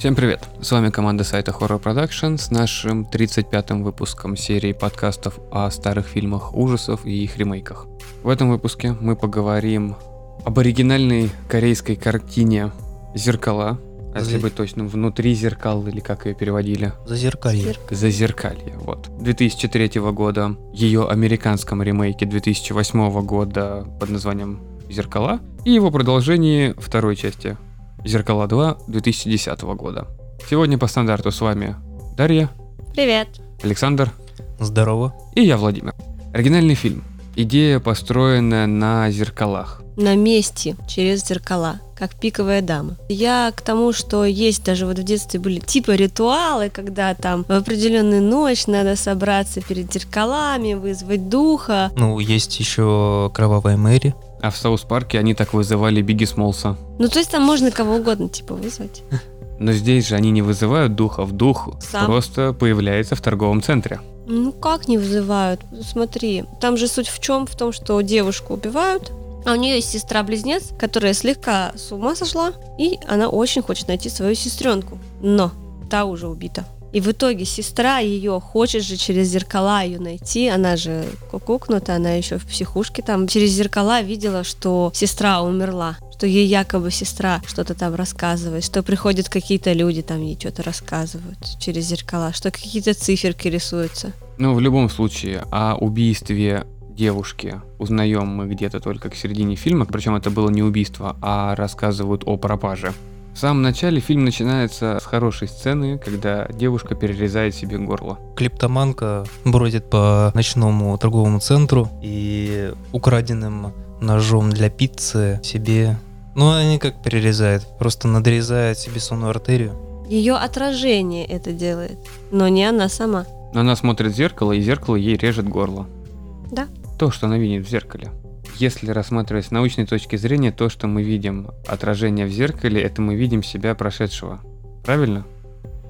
Всем привет! С вами команда сайта Horror Production с нашим 35-м выпуском серии подкастов о старых фильмах ужасов и их ремейках. В этом выпуске мы поговорим об оригинальной корейской картине «Зеркала», а если За- быть точным, «Внутри зеркал» или как ее переводили, Зазеркалье. «Зазеркалье», вот. 2003 года, ее американском ремейке 2008 года под названием «Зеркала» и его продолжении второй части «Зеркала 2» 2010 года. Сегодня по стандарту с вами Дарья, Привет. Александр Здорово. и я, Владимир. Оригинальный фильм. Идея, построенная на зеркалах. На месте через зеркала, как пиковая дама. Я к тому, что есть даже вот в детстве были типа ритуалы, когда там в определенную ночь надо собраться перед зеркалами, вызвать духа. Ну, есть еще Кровавая Мэри. А в Саус Парке они так вызывали Бигги Смолса. Ну, то есть там можно кого угодно типа вызвать. Но здесь же они не вызывают духов. Дух Сам. просто появляется в торговом центре. Ну, как не вызывают? Смотри, там же суть в чем? В том, что девушку убивают, а у нее есть сестра-близнец, которая слегка с ума сошла, и она очень хочет найти свою сестренку. Но та уже убита. И в итоге сестра ее хочет же через зеркала ее найти. Она же кукукнута, она еще в психушке там. Через зеркала видела, что сестра умерла. Что ей якобы сестра что-то там рассказывает, что приходят какие-то люди, там ей что-то рассказывают через зеркала, что какие-то циферки рисуются. Но в любом случае, о убийстве девушки узнаем мы где-то только к середине фильма, причем это было не убийство, а рассказывают о пропаже. В самом начале фильм начинается с хорошей сцены, когда девушка перерезает себе горло. Клептоманка бродит по ночному торговому центру и украденным ножом для пиццы себе... Ну, они как перерезает? Просто надрезает себе сонную артерию. Ее отражение это делает, но не она сама. Но она смотрит в зеркало, и зеркало ей режет горло. Да. То, что она видит в зеркале. Если рассматривать с научной точки зрения, то, что мы видим отражение в зеркале, это мы видим себя прошедшего. Правильно?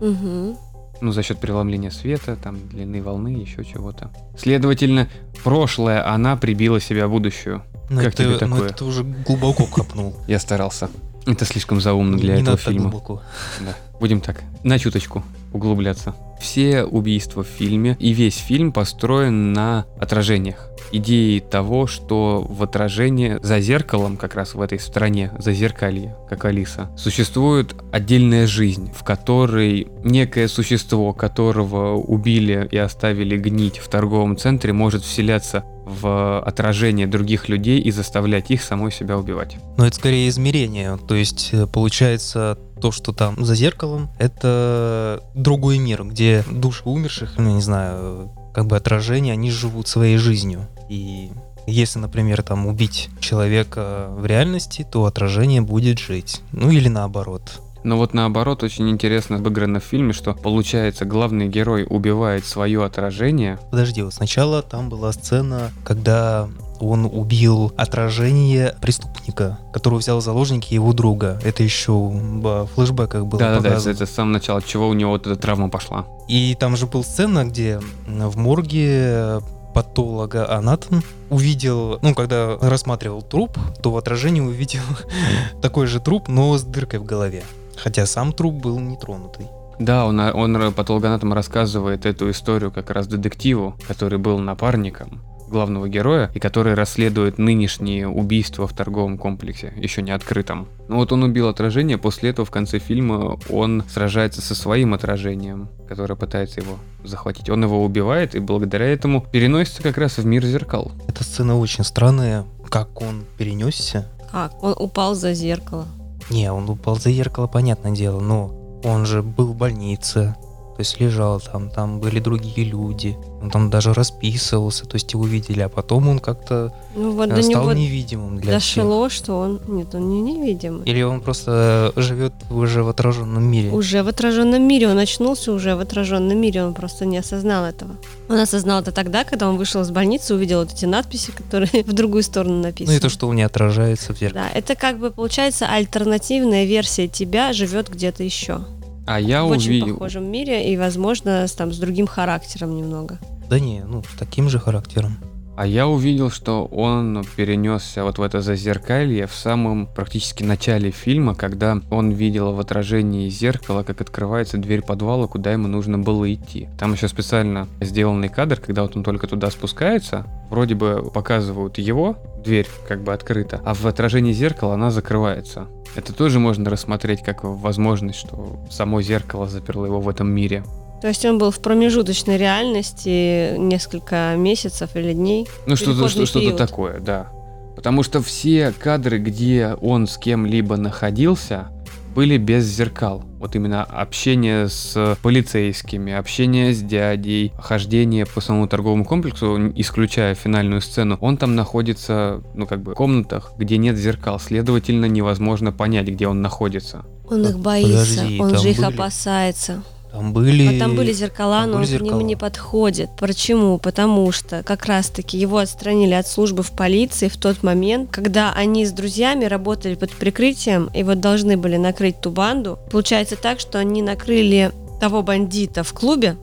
Угу. Ну, за счет преломления света, там, длины волны, еще чего-то. Следовательно, прошлое она прибила себя в будущую. Ну, Как это, тебе ну, такое? это ты уже глубоко копнул. Я старался. Это слишком заумно для Не этого надо так фильма. глубоко. Да. Будем так, на чуточку углубляться. Все убийства в фильме и весь фильм построен на отражениях. Идеи того, что в отражении за зеркалом, как раз в этой стране, за зеркалье, как Алиса, существует отдельная жизнь, в которой некое существо, которого убили и оставили гнить в торговом центре, может вселяться в отражение других людей и заставлять их самой себя убивать. Но это скорее измерение. То есть, э, получается, то, что там за зеркалом, это другой мир, где души умерших, ну, не знаю, как бы отражения, они живут своей жизнью. И если, например, там убить человека в реальности, то отражение будет жить. Ну или наоборот. Но вот наоборот, очень интересно обыграно в фильме, что получается главный герой убивает свое отражение, Подожди, вот сначала там была сцена, когда он убил отражение преступника, которого взял в заложники его друга. Это еще в флешбеках было Да-да-да, показано. это с самого начала, от чего у него вот эта травма пошла. И там же была сцена, где в морге патолога-анатом увидел, ну, когда рассматривал труп, то в отражении увидел такой же труп, но с дыркой в голове. Хотя сам труп был нетронутый. Да, он, он патологоанатом рассказывает эту историю как раз детективу, который был напарником главного героя и который расследует нынешние убийства в торговом комплексе, еще не открытом. Ну вот он убил отражение, после этого в конце фильма он сражается со своим отражением, которое пытается его захватить. Он его убивает и благодаря этому переносится как раз в мир зеркал. Эта сцена очень странная, как он перенесся. Как? Он упал за зеркало. Не, он упал за зеркало, понятное дело, но он же был в больнице, то есть лежал там, там были другие люди, он там даже расписывался, то есть его видели, а потом он как-то Ну вот э, стал невидимым для всех. дошло, что он... Нет, он не невидимый. Или он просто живет уже в отраженном мире. Уже в отраженном мире, он очнулся уже в отраженном мире, он просто не осознал этого. Он осознал это тогда, когда он вышел из больницы, увидел вот эти надписи, которые в другую сторону написаны. Ну и то, что он не отражается в зеркале. Да, это как бы получается альтернативная версия тебя живет где-то еще. А я в очень увидел... похожем мире и, возможно, с, там, с другим характером немного. Да не, ну, с таким же характером. А я увидел, что он перенесся вот в это зазеркалье в самом практически начале фильма, когда он видел в отражении зеркала, как открывается дверь подвала, куда ему нужно было идти. Там еще специально сделанный кадр, когда вот он только туда спускается, вроде бы показывают его, дверь как бы открыта, а в отражении зеркала она закрывается. Это тоже можно рассмотреть как возможность, что само зеркало заперло его в этом мире. То есть он был в промежуточной реальности несколько месяцев или дней. Ну, что-то, что, то период. такое, да. Потому что все кадры, где он с кем-либо находился, были без зеркал. Вот именно общение с полицейскими, общение с дядей, хождение по самому торговому комплексу, исключая финальную сцену, он там находится, ну как бы, в комнатах, где нет зеркал. Следовательно, невозможно понять, где он находится. Он их боится, Подожди, он же их были- опасается. Там были... А там были зеркала, там но были он к ним зеркала. не подходит. Почему? Потому что как раз-таки его отстранили от службы в полиции в тот момент, когда они с друзьями работали под прикрытием и вот должны были накрыть ту банду. Получается так, что они накрыли того бандита в клубе,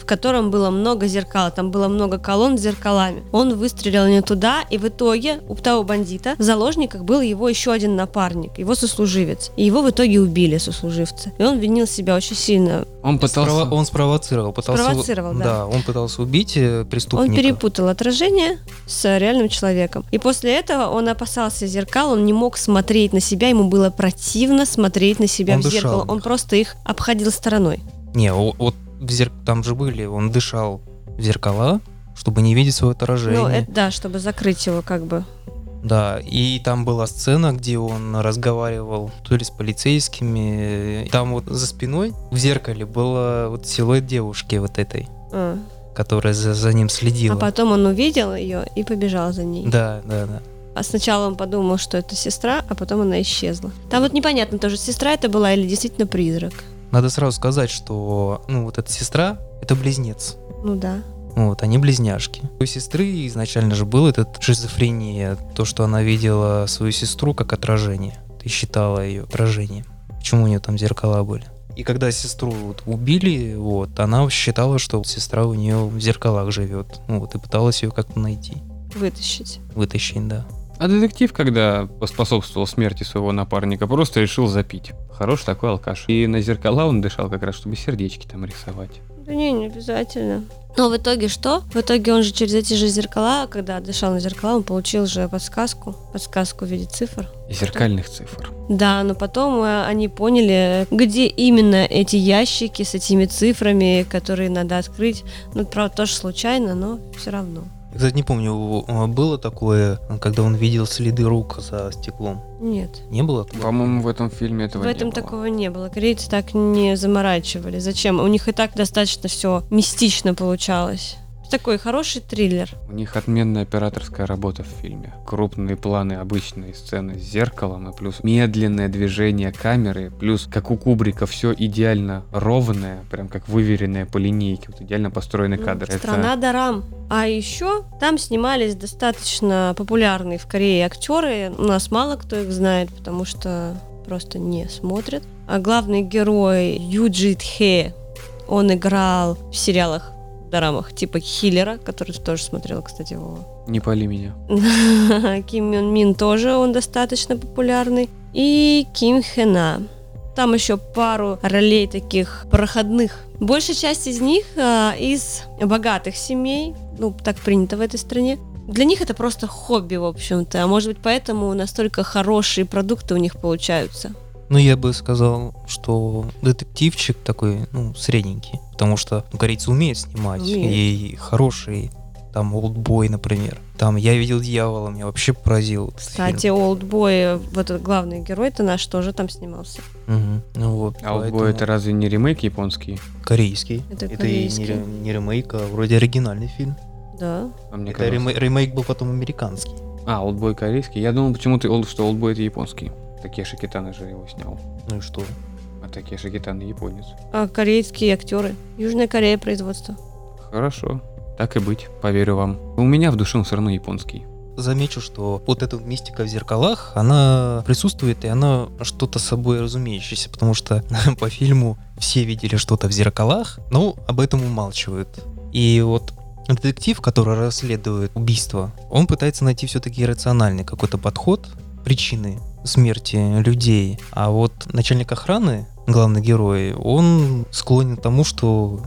в котором было много зеркал, там было много колонн с зеркалами. Он выстрелил не туда, и в итоге у того бандита в заложниках был его еще один напарник, его сослуживец. И его в итоге убили, сослуживца. И он винил себя очень сильно Он пытался... Спрово- Он спровоцировал. Пытался... Спровоцировал, да. он пытался убить э, преступника. Он перепутал отражение с реальным человеком. И после этого он опасался зеркал, он не мог смотреть на себя, ему было противно смотреть на себя Он в зеркало. Он просто их обходил стороной. Не, вот в зер- там же были, он дышал в зеркала, чтобы не видеть свое отражение. Ну, это да, чтобы закрыть его как бы. Да, и там была сцена, где он разговаривал то ли с полицейскими. Там вот за спиной в зеркале был вот силуэт девушки вот этой, А. которая за, за ним следила. А потом он увидел ее и побежал за ней. Да, да, да. А сначала он подумал, что это сестра, а потом она исчезла. Там вот непонятно тоже, сестра это была или действительно призрак. Надо сразу сказать, что ну вот эта сестра это близнец. Ну да. Вот, они близняшки. У сестры изначально же был этот шизофрения, то, что она видела свою сестру как отражение. Ты считала ее отражением. Почему у нее там зеркала были? И когда сестру вот убили, вот, она считала, что сестра у нее в зеркалах живет. Ну, вот, и пыталась ее как-то найти, Вытащить. вытащить, да. А детектив, когда поспособствовал смерти своего напарника, просто решил запить. Хороший такой алкаш. И на зеркала он дышал как раз, чтобы сердечки там рисовать. Да не, не обязательно. Но в итоге что? В итоге он же через эти же зеркала, когда дышал на зеркала, он получил же подсказку. Подсказку в виде цифр. Зеркальных цифр. Да, но потом э, они поняли, где именно эти ящики с этими цифрами, которые надо открыть. Ну, правда, тоже случайно, но все равно. Я, Кстати, не помню, а, было такое, когда он видел следы рук за стеклом. Нет. Не было? По-моему, в этом фильме этого в не этом было. такого не было. Корейцы так не заморачивали. Зачем? У них и так достаточно все мистично получалось. Такой хороший триллер. У них отменная операторская работа в фильме. Крупные планы, обычные сцены с зеркалом, и плюс медленное движение камеры, плюс, как у Кубрика, все идеально ровное, прям как выверенное по линейке, вот идеально построенный Ну, кадр. Это- Страна Дарам. А еще там снимались достаточно популярные в Корее актеры. У нас мало кто их знает, потому что просто не смотрят. А главный герой Юджит Хе, он играл в сериалах дорамах типа Хиллера, который ты тоже смотрела, кстати, Вова. Не пали меня. Ким Мён Мин тоже, он достаточно популярный. И Ким Хена. Там еще пару ролей таких проходных. Большая часть из них а, из богатых семей, ну, так принято в этой стране. Для них это просто хобби, в общем-то. А может быть, поэтому настолько хорошие продукты у них получаются. Ну, я бы сказал, что детективчик такой, ну, средненький. Потому что ну, корейцы умеют снимать. Умеют. И хороший. Там Олдбой, например. Там Я видел дьявола, меня вообще поразил. Кстати. Олдбой, вот этот главный герой, это наш тоже там снимался. Мгм. Ну вот. А вот поэтому это разве не ремейк японский? корейский. Это и не, корейский. ре- не ремейк, а вроде оригинальный фильм. Да. А мне это рема- ремейк был потом американский. А, Олдбой корейский. Я думал почему-то, Олд- что Олдбой это японский. Такеши Китана же его снял. Ну и что? А Такеши Китана японец. А корейские актеры. Южная Корея производство. Хорошо. Так и быть, поверю вам. У меня в душе он все равно японский. Замечу, что вот эта мистика в зеркалах, она присутствует, и она что-то собой разумеющееся, потому что по фильму все видели что-то в зеркалах, но об этом умалчивают. И вот детектив, который расследует убийство, он пытается найти все-таки рациональный какой-то подход, причины смерти людей. А вот начальник охраны, главный герой, он склонен к тому, что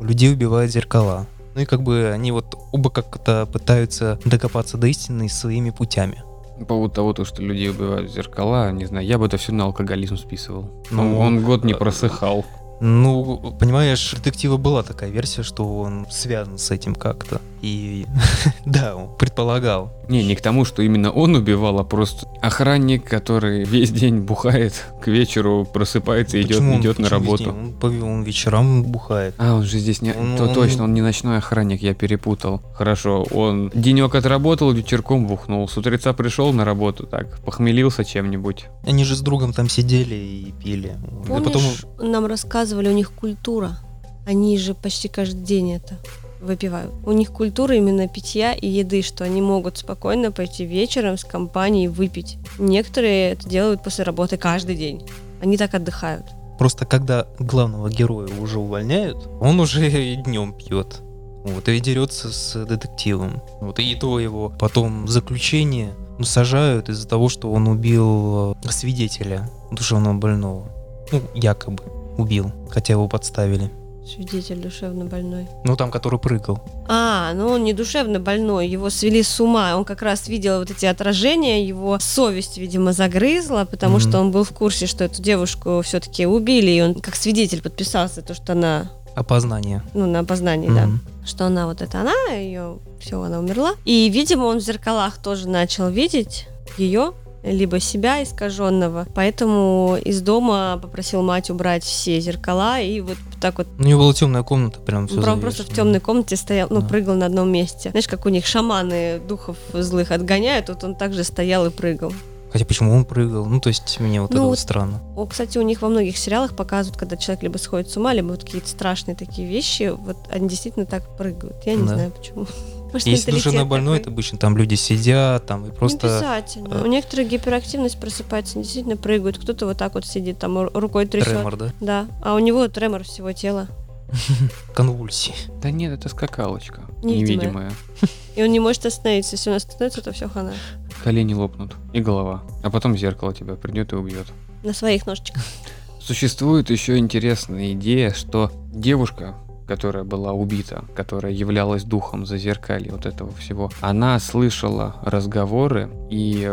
людей убивают зеркала. Ну и как бы они вот оба как-то пытаются докопаться до истины своими путями. По поводу того, то, что людей убивают зеркала, не знаю, я бы это все на алкоголизм списывал. Ну, он год не э, просыхал. Ну, понимаешь, у детектива была такая версия, что он связан с этим как-то. И да, он предполагал. Не, не к тому, что именно он убивал, а просто охранник, который весь день бухает, к вечеру просыпается и идет, он- идет на почему весь работу. день? Он, по- он вечером бухает. А, он же здесь не... Он- то он- точно, он не ночной охранник, я перепутал. Хорошо, он денек отработал, вечерком бухнул. С утреца пришел на работу, так, похмелился чем-нибудь. Они же с другом там сидели и пили. И Помнишь, потом нам рассказывали, у них культура. Они же почти каждый день это выпивают. У них культура именно питья и еды, что они могут спокойно пойти вечером с компанией выпить. Некоторые это делают после работы каждый день. Они так отдыхают. просто когда главного героя уже увольняют, он уже и днем пьет. Вот, и дерется с детективом. Вот, и то его потом заключение сажают из-за того, что он убил э, свидетеля душевного больного. Ну, якобы убил, хотя его подставили. Свидетель душевно больной. Ну, там, который прыгал. А, ну он не душевно больной, его свели с ума. Он как раз видел вот эти отражения, его совесть, видимо, загрызла, потому Мгм. что он был в курсе, что эту девушку все-таки убили, и он как свидетель подписался, то, что она, Опознание. ну, на опознании, да, Мгм. что она вот это она, ее, все, она умерла. И, видимо, он в зеркалах тоже начал видеть ее, либо себя искаженного, поэтому из дома попросил мать убрать все зеркала и вот так вот У него была темная комната, прям все Ну, Прям просто в темной комнате стоял, ну, Да. прыгал на одном месте. Знаешь, как у них шаманы духов злых отгоняют, вот он также стоял и прыгал. Хотя почему он прыгал? Ну, то есть мне вот Ну, это вот странно. О, кстати, у них во многих сериалах показывают, когда человек либо сходит с ума, либо вот какие-то страшные такие вещи, вот они действительно так прыгают. Я не Да. знаю почему. Может, Если менталитет душевно больной, это обычно там люди сидят, там и Не просто... обязательно. э, У некоторых гиперактивность просыпается, действительно прыгают. Кто-то вот так вот сидит, там ру- рукой трясет. Тремор, да? Да. А у него тремор всего тела. Конвульсии. Да нет, это скакалочка. Невидимая. Невидимая. И он не может остановиться. Если он остановится, то все хана. Колени лопнут и голова. А потом зеркало тебя придет и убьет. На своих ножичках. Существует еще интересная идея, что девушка, которая была убита, которая являлась духом зазеркалья вот этого всего, она слышала разговоры и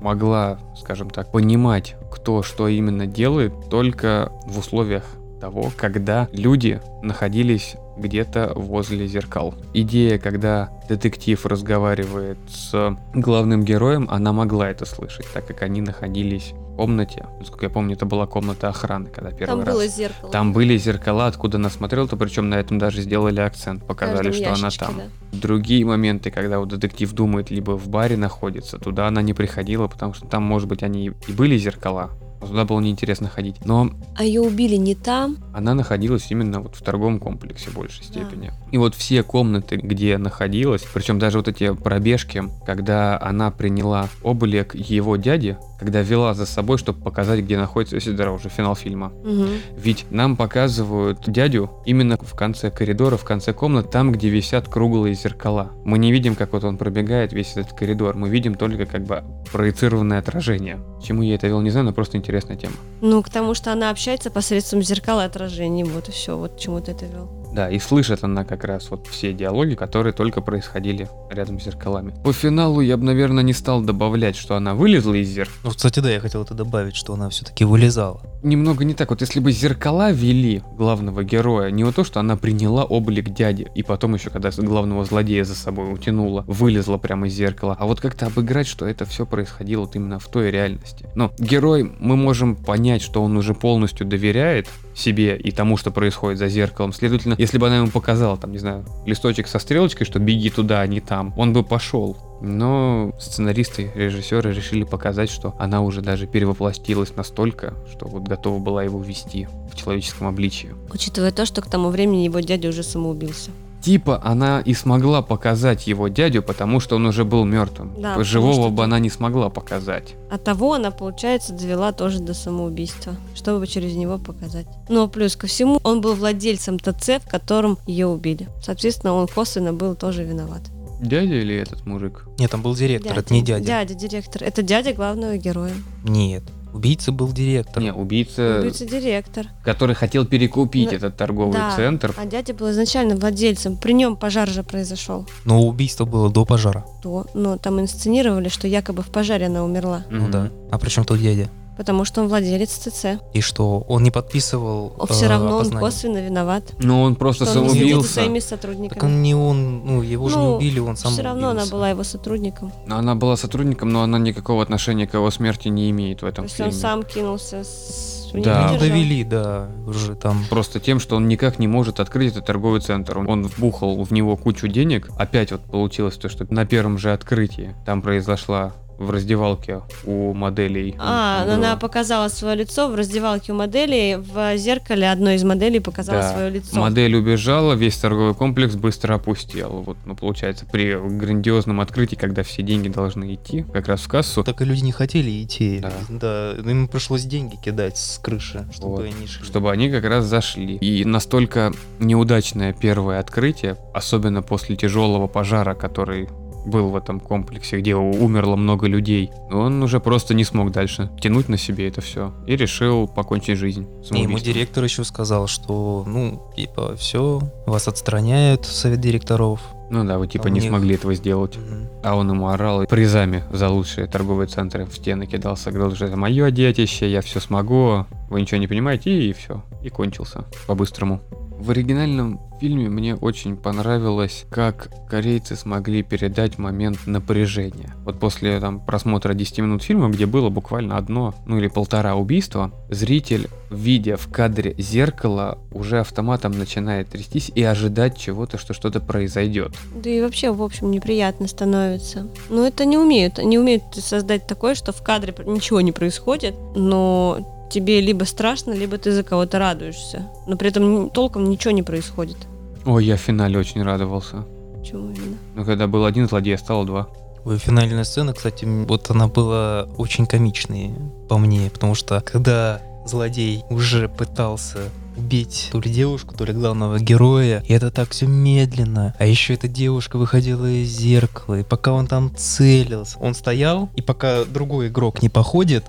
могла, скажем так, понимать, кто что именно делает, только в условиях того, когда люди находились где-то возле зеркал. Идея, когда детектив разговаривает с главным героем, она могла это слышать, так как они находились комнате. Насколько я помню, это была комната охраны, когда первый Там раз. было зеркало. Там были зеркала, откуда она смотрела, то причем на этом даже сделали акцент, показали, что она ящичке, там. да. Другие моменты, когда вот детектив думает, либо в баре находится, туда она не приходила, потому что там, может быть, они и были зеркала, туда было неинтересно ходить. Но А ее убили не там. она находилась именно вот в торговом комплексе в большей степени. И вот все комнаты, где находилась, причем даже вот эти пробежки, когда она приняла облик его дяди, когда вела за собой, чтобы показать, где находится, это уже финал фильма. Мгм. Ведь нам показывают дядю именно в конце коридора, в конце комнат, там, где висят круглые зеркала. Мы не видим, как вот он пробегает весь этот коридор, мы видим только как бы проецированное отражение. Чему я это вел, не знаю, но просто интересная тема. Ну, к тому, что она общается посредством зеркала отражений. Вот и все. Вот к чему ты это вел. Да, и слышит она как раз вот все диалоги, которые только происходили рядом с зеркалами. По финалу я бы, наверное, не стал добавлять, что она вылезла из зеркала. Ну, кстати, да, я хотел это добавить, что она все-таки вылезала. Немного не так. Вот если бы зеркала вели главного героя, не вот то, что она приняла облик дяди, и потом еще, когда главного злодея за собой утянула, вылезла прямо из зеркала, а вот как-то обыграть, что это все происходило вот именно в той реальности. Но герой, мы можем понять, что он уже полностью доверяет себе и тому, что происходит за зеркалом. Следовательно, если бы она ему показала, там, не знаю, листочек со стрелочкой, что беги туда, а не там, он бы пошел. Но сценаристы, режиссеры решили показать, что она уже даже перевоплотилась настолько, что вот готова была его вести в человеческом обличии. Учитывая то, что к тому времени его дядя уже самоубился. Типа она и смогла показать его дядю, потому что он уже был мертвым. Да, Живого что бы она не смогла показать. А того она, получается, довела тоже до самоубийства, чтобы через него показать. Но плюс ко всему, он был владельцем ТЦ, в котором ее убили. Соответственно, он косвенно был тоже виноват. Дядя или этот мужик? Нет, там был директор, это не дядя. Дядя, директор. Это дядя главного героя. Нет, убийца был директор. Не, убийца, Убийца директор. который хотел перекупить Да. этот торговый Да. центр. А дядя был изначально владельцем. При нем пожар же произошел. Но убийство было до пожара. То, но там инсценировали, что якобы в пожаре она умерла. Ну Мгм. да. А при чем тут дядя? Потому что он владелец ТЦ. И что, он не подписывал Все э, равно он опознание? косвенно виноват. Но он просто что он самоубился. своими Так сотрудниками. он не он, ну его же не Ну, убили, он сам Все равно она убился. была его сотрудником. Она была сотрудником, но она никакого отношения к его смерти не имеет в То этом есть фильме. он сам кинулся с... Да. не Ну, довели, да, уже там. Просто тем, что он никак не может открыть этот торговый центр. Он- Он вбухал в него кучу денег. Опять вот получилось то, что на первом же открытии там произошла в раздевалке у моделей. А, было- она показала свое лицо в раздевалке у модели. В зеркале одной из моделей показала Да. свое лицо. Модель убежала, весь торговый комплекс быстро опустел. Вот, ну, получается, при грандиозном открытии, когда все деньги должны идти как раз в кассу, Так и люди не хотели идти. Да. Да. им пришлось деньги кидать с крыши, чтобы Вот. они шли. чтобы они как раз зашли. И настолько неудачное первое открытие, особенно после тяжелого пожара, который был в этом комплексе, где умерло много людей, он уже просто не смог дальше тянуть на себе это все и решил покончить жизнь. И ему директор еще сказал, что, ну, типа, все, вас отстраняют, совет директоров. Ну да, вы типа А не них- смогли этого сделать. Мгм. А он ему орал и призами за лучшие торговые центры в стены кидался, говорил, что это мое детище, я все смогу, вы ничего не понимаете, и все. И кончился по-быстрому. В оригинальном фильме мне очень понравилось, как корейцы смогли передать момент напряжения. Вот после там, просмотра 10 минут фильма, где было буквально одно, ну или полтора убийства, зритель, видя в кадре зеркало, уже автоматом начинает трястись и ожидать чего-то, что что-то произойдет. Да и вообще, в общем, неприятно становится. Но это не умеют. Они умеют создать такое, что в кадре ничего не происходит, но тебе либо страшно, либо ты за кого-то радуешься. Но при этом толком ничего не происходит. Ой, я в финале очень радовался. Почему именно? Ну, когда был один злодей, а стало два. Ой, Финальная сцена, кстати, вот она была очень комичной по мне, потому что когда злодей уже пытался убить то ли девушку, то ли главного героя, и это так все медленно. А еще эта девушка выходила из зеркала, и пока он там целился, он стоял, и пока другой игрок не походит,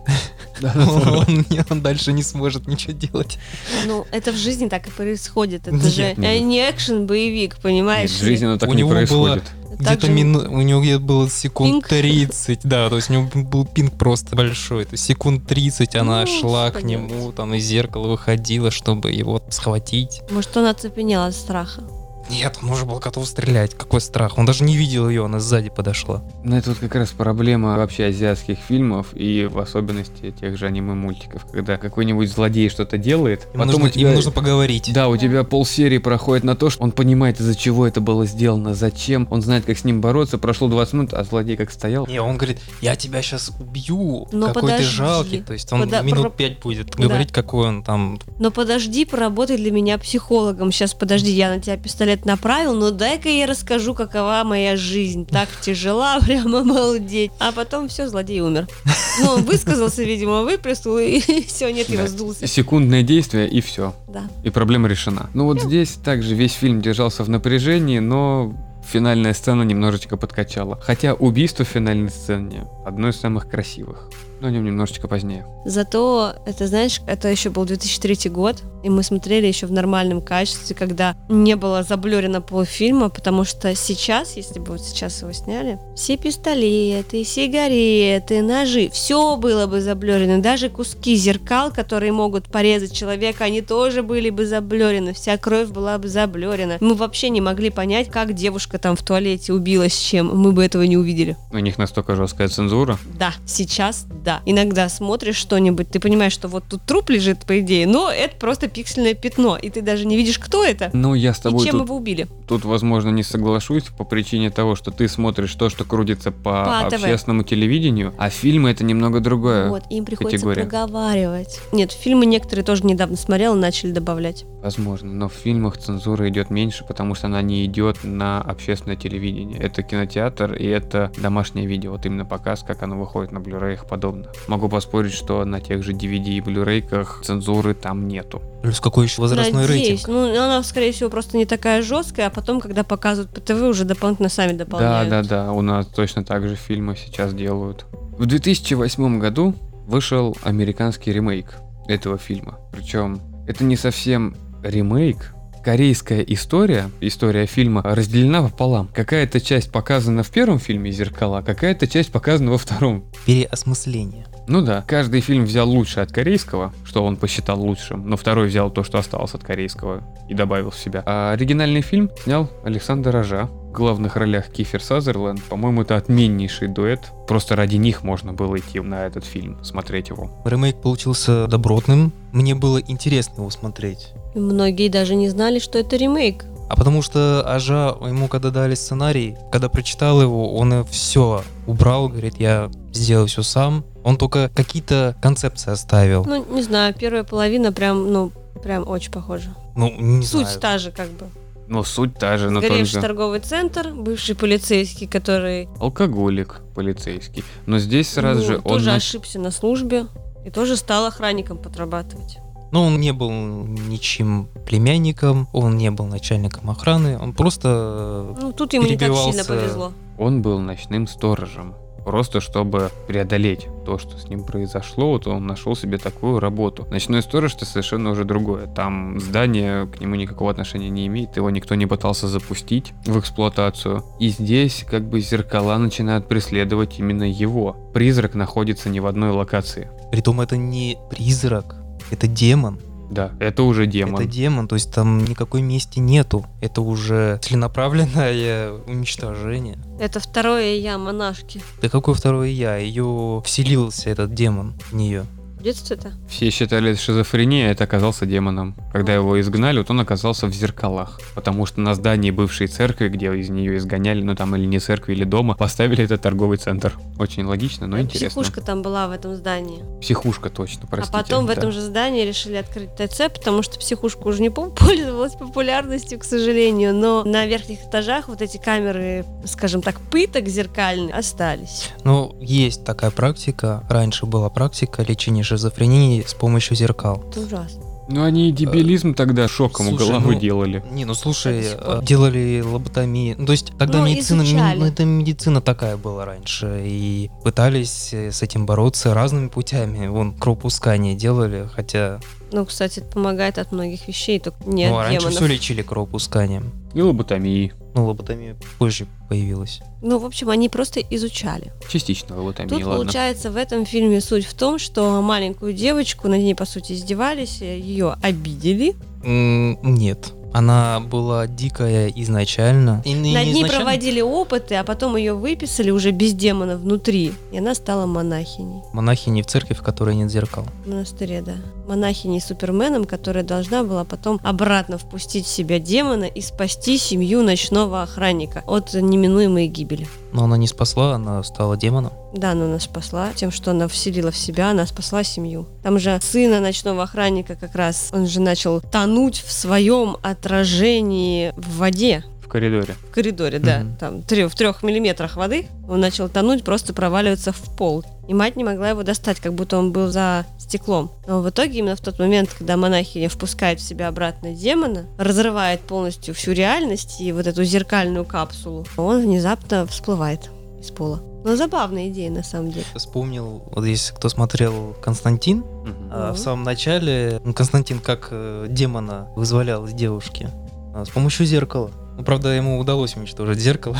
он, дальше не сможет ничего делать. Ну, это в жизни так и происходит. Это же не экшен-боевик, понимаешь? в жизни оно так не происходит. Где-то мину- у него где-то было секунд Пинг. 30, да, то есть у него был пинг просто большой. То есть секунд 30 она Ну, шла к нему, там из зеркала выходила, чтобы его схватить. Может, он оцепенел от страха. Нет, он уже был готов стрелять. Какой страх. Он даже не видел ее, она сзади подошла. Ну, это вот как раз проблема вообще азиатских фильмов и в особенности тех же аниме-мультиков, когда какой-нибудь злодей что-то делает, Ему, потом нужно, у тебя... ему нужно поговорить. Да, у тебя полсерии проходит на то, что он понимает, из-за чего это было сделано, зачем, он знает, как с ним бороться, прошло 20 минут, а злодей как стоял. Не, он говорит, я тебя сейчас убью, Но какой подожди. ты жалкий. То есть он Пода- минут про- пять будет Да. говорить, какой он там. Но подожди, поработай для меня психологом. Сейчас, подожди, я на тебя пистолет направил, но дай-ка я расскажу, какова моя жизнь. Так тяжела, прямо обалдеть. А потом все, злодей умер. Ну, он высказался, видимо, выплеснул, и все, нет, его сдулся. Секундное действие и все. Да. И проблема решена. Ну вот здесь также весь фильм держался в напряжении, но финальная сцена немножечко подкачала. Хотя убийство в финальной сцене одно из самых красивых. Но о нем немножечко позднее. Зато, это знаешь, это еще был 2003 год, и мы смотрели еще в нормальном качестве, когда не было заблюрено полфильма, потому что сейчас, если бы вот сейчас его сняли, все пистолеты, сигареты, ножи, все было бы заблюрено, даже куски зеркал, которые могут порезать человека, они тоже были бы заблюрены, вся кровь была бы заблюрена. Мы вообще не могли понять, как девушка там в туалете убилась чем, мы бы этого не увидели. У них настолько жесткая цензура. Да, сейчас да. Иногда. Иногда смотришь что-нибудь, ты понимаешь, что вот тут труп лежит, по идее, но это просто пиксельное пятно, и ты даже не видишь, кто это Ну, я с и тобой чем тут, его убили. тут, возможно, не соглашусь по причине того, что ты смотришь то, что крутится по, По ТВ. общественному телевидению, а фильмы это немного другое. Вот, им приходится категория. проговаривать. Нет, фильмы некоторые тоже недавно смотрела, начали добавлять. Возможно, но в фильмах цензура идет меньше, потому что она не идет на общественное телевидение. Это кинотеатр и это домашнее видео. Вот именно показ, как оно выходит на блюреях Могу поспорить, что на тех же DVD и блюрейках цензуры там нету. Плюс какой еще возрастной Надеюсь. рейтинг? Ну, она, скорее всего, просто не такая жесткая, а потом, когда показывают по ТВ, уже дополнительно сами Да, дополняют. да, да, у нас точно так же фильмы сейчас делают. В 2008 году вышел американский ремейк этого фильма. Причем это не совсем ремейк. Корейская история, история фильма разделена пополам. Какая-то часть показана в первом фильме «Зеркала», какая-то часть показана во втором. Переосмысление. Ну да, каждый фильм взял лучше от корейского, что он посчитал лучшим, но второй взял то, что осталось от корейского и добавил в себя. А оригинальный фильм снял Александр Рожа. В главных ролях Кифер Сазерленд. По-моему, это отменнейший дуэт. Просто ради них можно было идти на этот фильм, смотреть его. Ремейк получился добротным. Мне было интересно его смотреть. Многие даже не знали, что это ремейк. А потому что Ажа, ему когда дали сценарий, когда прочитал его, он все убрал, говорит, я сделаю все сам. Он только какие-то концепции оставил. Ну, не знаю, первая половина прям, ну, прям очень похожа. Ну, не Суть знаю. та же, как бы. Но суть та же, но Сгоревший только торговый центр, бывший полицейский, который алкоголик полицейский. Но здесь сразу ну, же он... тоже ошибся на службе и тоже стал охранником подрабатывать. Но он не был ничем племянником, он не был начальником охраны, он просто... Ну, тут ему не так сильно Перебивался. повезло. Он был ночным сторожем. Просто чтобы преодолеть то, что с ним произошло, вот он нашел себе такую работу. Ночной сторож это совершенно уже другое. Там здание к нему никакого отношения не имеет, его никто не пытался запустить в эксплуатацию. И здесь как бы зеркала начинают преследовать именно его. Призрак находится не в одной локации. Притом это не призрак, это демон. Да, это уже демон. Это демон, то есть там никакой мести нету. Это уже целенаправленное уничтожение. Это второе я монашки. Да какое второе я? Ее вселился этот демон в нее. В детстве-то? Все считали это шизофрения, а это оказался демоном. Когда его изгнали, вот он оказался в зеркалах. Потому что на здании бывшей церкви, где из нее изгоняли, ну там или не церкви, или дома, поставили этот торговый центр. Очень логично, но А интересно. Психушка там была в этом здании. Психушка, точно, простите. а потом в да. этом же здании решили открыть ТЦ, потому что психушка уже не пол- пользовалась популярностью, к сожалению. Но на верхних этажах вот эти камеры, скажем так, пыток зеркальные остались. Ну, есть такая практика. Раньше была практика лечения шизофрении с помощью зеркал. Это ужасно. Ну они и дебилизм тогда шоком у слушай, головы ну, делали. Не, ну слушай, э, делали лоботомии. Ну, то есть тогда Ну, медицина, ми- изучали. ну, это медицина такая была раньше. И пытались э, с этим бороться разными путями. Вон, кровопускание делали, хотя Ну, кстати, это помогает от многих вещей, только не ну, а от раньше демонов. все лечили кровопусканием. И лоботомии. Ну, лоботомия позже появилась. Ну, в общем, они просто изучали. Частично лоботомии, Тут, ладно. получается, в этом фильме суть в том, что маленькую девочку, над ней, по сути, издевались, ее обидели. М, Нет. Она была дикая изначально. И не над ней проводили опыты, а потом ее выписали уже без демона внутри. И она стала монахиней. Монахини в церкви, в которой нет зеркал. В монастыре, да. Монахиней Суперменом, которая должна была потом обратно впустить в себя демона и спасти семью ночного охранника от неминуемой гибели. Но она не спасла, она стала демоном. Да, она нас спасла тем, что она вселила в себя, она спасла семью. Там же сына ночного охранника как раз, он же начал тонуть в своем отражении в воде. В коридоре. В коридоре, да. Мгм. Там трё- в трех миллиметрах воды он начал тонуть, просто проваливаться в пол. И мать не могла его достать, как будто он был за стеклом. Но в итоге именно в тот момент, когда монахиня впускает в себя обратно демона, разрывает полностью всю реальность и вот эту зеркальную капсулу, он внезапно всплывает из пола. Но забавная идея на самом деле. Вспомнил, вот если кто смотрел Константин, Мгм. а, в самом начале ну, Константин как э, демона вызволял из девушки а, с помощью зеркала. Ну, правда, ему удалось уничтожить зеркало,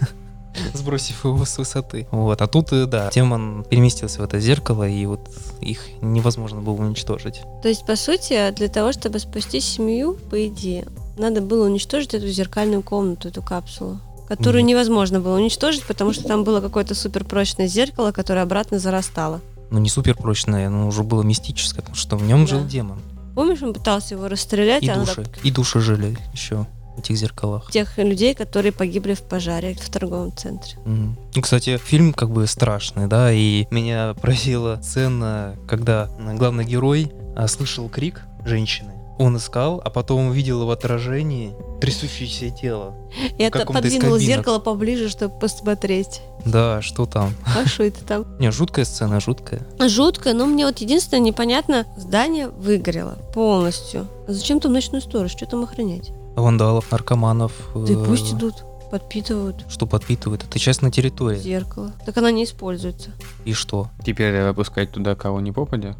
сбросив его с высоты. Вот, а тут, э, да, демон переместился в это зеркало, и вот их невозможно было уничтожить. То есть, по сути, для того, чтобы спасти семью, по идее, надо было уничтожить эту зеркальную комнату, эту капсулу, которую Нет. невозможно было уничтожить, потому что там было какое-то суперпрочное зеркало, которое обратно зарастало. ну не супер прочное, но уже было мистическое, потому что в нем Да. жил демон. Помнишь, он пытался его расстрелять, И а души. так- И души жили еще в этих зеркалах. тех людей, которые погибли в пожаре в торговом центре. Мгм. Ну, кстати, фильм как бы страшный, да, и меня поразила сцена, когда главный герой а, слышал крик женщины. Он искал, а потом увидел в отражении трясущееся тело. И это подвинул зеркало поближе, чтобы посмотреть. Да, что там? А что это там? Не, жуткая сцена, жуткая. Жутко, но мне вот единственное непонятно, здание выгорело полностью. А зачем там ночной сторож? Что там охранять? Вандалов, наркоманов. Да и э, пусть идут, подпитывают Что подпитывает? Это частная территория. зеркало. Так она не используется. И что? Теперь давай выпускать туда кого не попадя.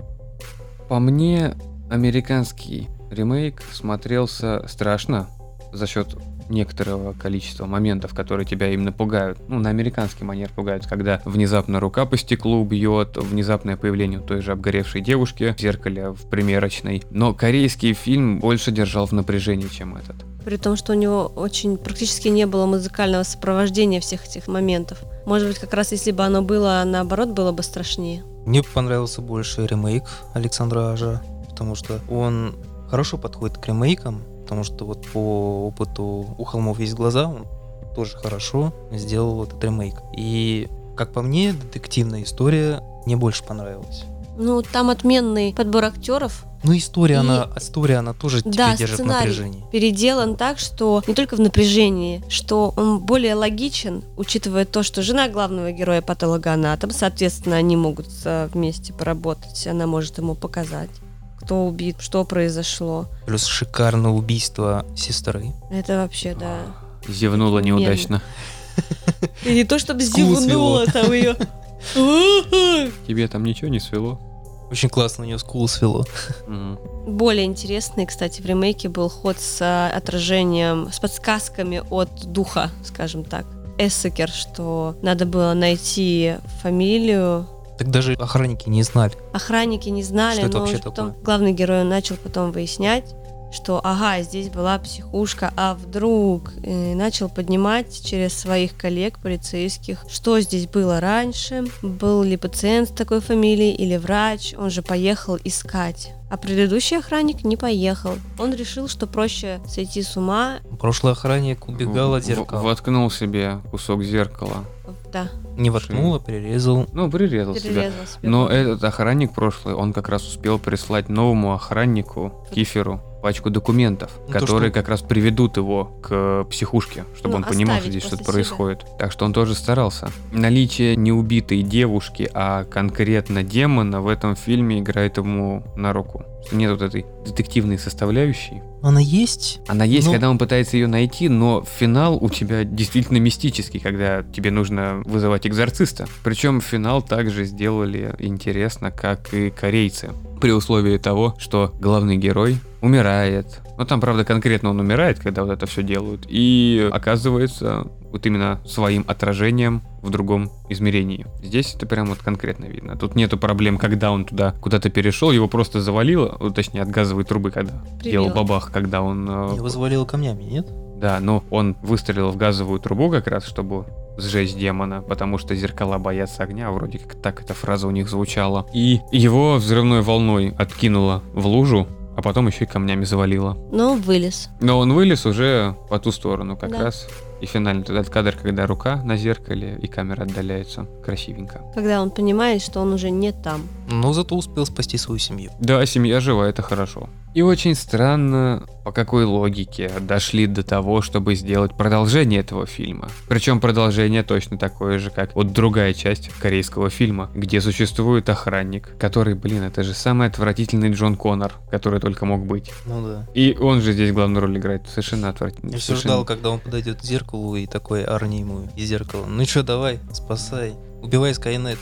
По мне, американский ремейк смотрелся страшно за счет некоторого количества моментов, которые тебя именно пугают. Ну, на американский манер пугают, когда внезапно рука по стеклу бьет, внезапное появление той же обгоревшей девушки в зеркале в примерочной. Но корейский фильм больше держал в напряжении, чем этот. При том, что у него очень практически не было музыкального сопровождения всех этих моментов. Может быть, как раз если бы оно было наоборот, было бы страшнее. Мне понравился больше ремейк Александра Ажа, потому что он хорошо подходит к ремейкам, потому что вот по опыту «У холмов есть глаза» он тоже хорошо сделал этот ремейк. И, как по мне, детективная история мне больше понравилась. Ну, там отменный подбор актеров, Ну, история, И- она, история, она тоже Да, тебя держит в напряжении. переделан так, что не только в напряжении, что он более логичен, учитывая то, что жена главного героя патологоанатом, соответственно, они могут вместе поработать, она может ему показать, кто убит, что произошло. Плюс шикарное убийство сестры. Это вообще, да. Зевнула неудачно. И не то, чтобы зевнула там ее. Тебе там ничего не свело? Очень классно у нее скул свело. Более интересный, кстати, в ремейке был ход с а, отражением, с подсказками от духа, скажем так. Эссекер, что надо было найти фамилию. Так даже охранники не знали. Охранники не знали, Что это но вообще уже потом такое? главный герой начал потом выяснять, что ага, здесь была психушка, а вдруг и начал поднимать через своих коллег полицейских, что здесь было раньше, был ли пациент с такой фамилией или врач, он же поехал искать. А предыдущий охранник не поехал. Он решил, что проще сойти с ума. Прошлый охранник убегал от зеркала. в- Воткнул себе кусок зеркала. Да, Не воткнул, а перерезал. Ну, прирезал себя. перерезал себе. Но этот охранник прошлый, он как раз успел прислать новому охраннику, Киферу, пачку документов, Ну, то, которые что- как раз приведут его к психушке, чтобы Ну, он понимал, что здесь что-то себя. происходит. Так что он тоже старался. Наличие не убитой девушки, а конкретно демона в этом фильме играет ему на руку. Что нет вот этой детективной составляющей. Она есть? Она есть, Ну- когда он пытается ее найти, но финал у тебя действительно мистический, когда тебе нужно вызывать экзорциста. Причем финал также сделали интересно, как и корейцы. При условии того, что главный герой умирает. Ну там, правда, конкретно он умирает, когда вот это все делают. И оказывается вот именно своим отражением в другом измерении. Здесь это прям вот конкретно видно. Тут нету проблем, когда он туда куда-то перешел, его просто завалило, ну, точнее от газовой трубы, когда делал Прибило. бабах, когда он э, Его завалило камнями, нет? да, но он выстрелил в газовую трубу как раз, чтобы сжечь демона, потому что зеркала боятся огня, вроде как так эта фраза у них звучала. И его взрывной волной откинуло в лужу, а потом еще и камнями завалило. Но вылез. Но он вылез уже по ту сторону как Да. раз. И финальный этот кадр, когда рука на зеркале и камера отдаляется. Красивенько. Когда он понимает, что он уже не там. Но зато успел спасти свою семью. Да, семья жива, это хорошо. И очень странно, по какой логике дошли до того, чтобы сделать продолжение этого фильма. Причем продолжение точно такое же, как вот другая часть корейского фильма, где существует охранник, который, блин, это же самый отвратительный Джон Коннор, который только мог быть. Ну да. И он же здесь главную роль играет совершенно отвратительно. Я все совершенно- ждал, когда он подойдет к зеркалу и такой Арни ему из зеркала. Ну что, давай, спасай. Убивай Скайнет.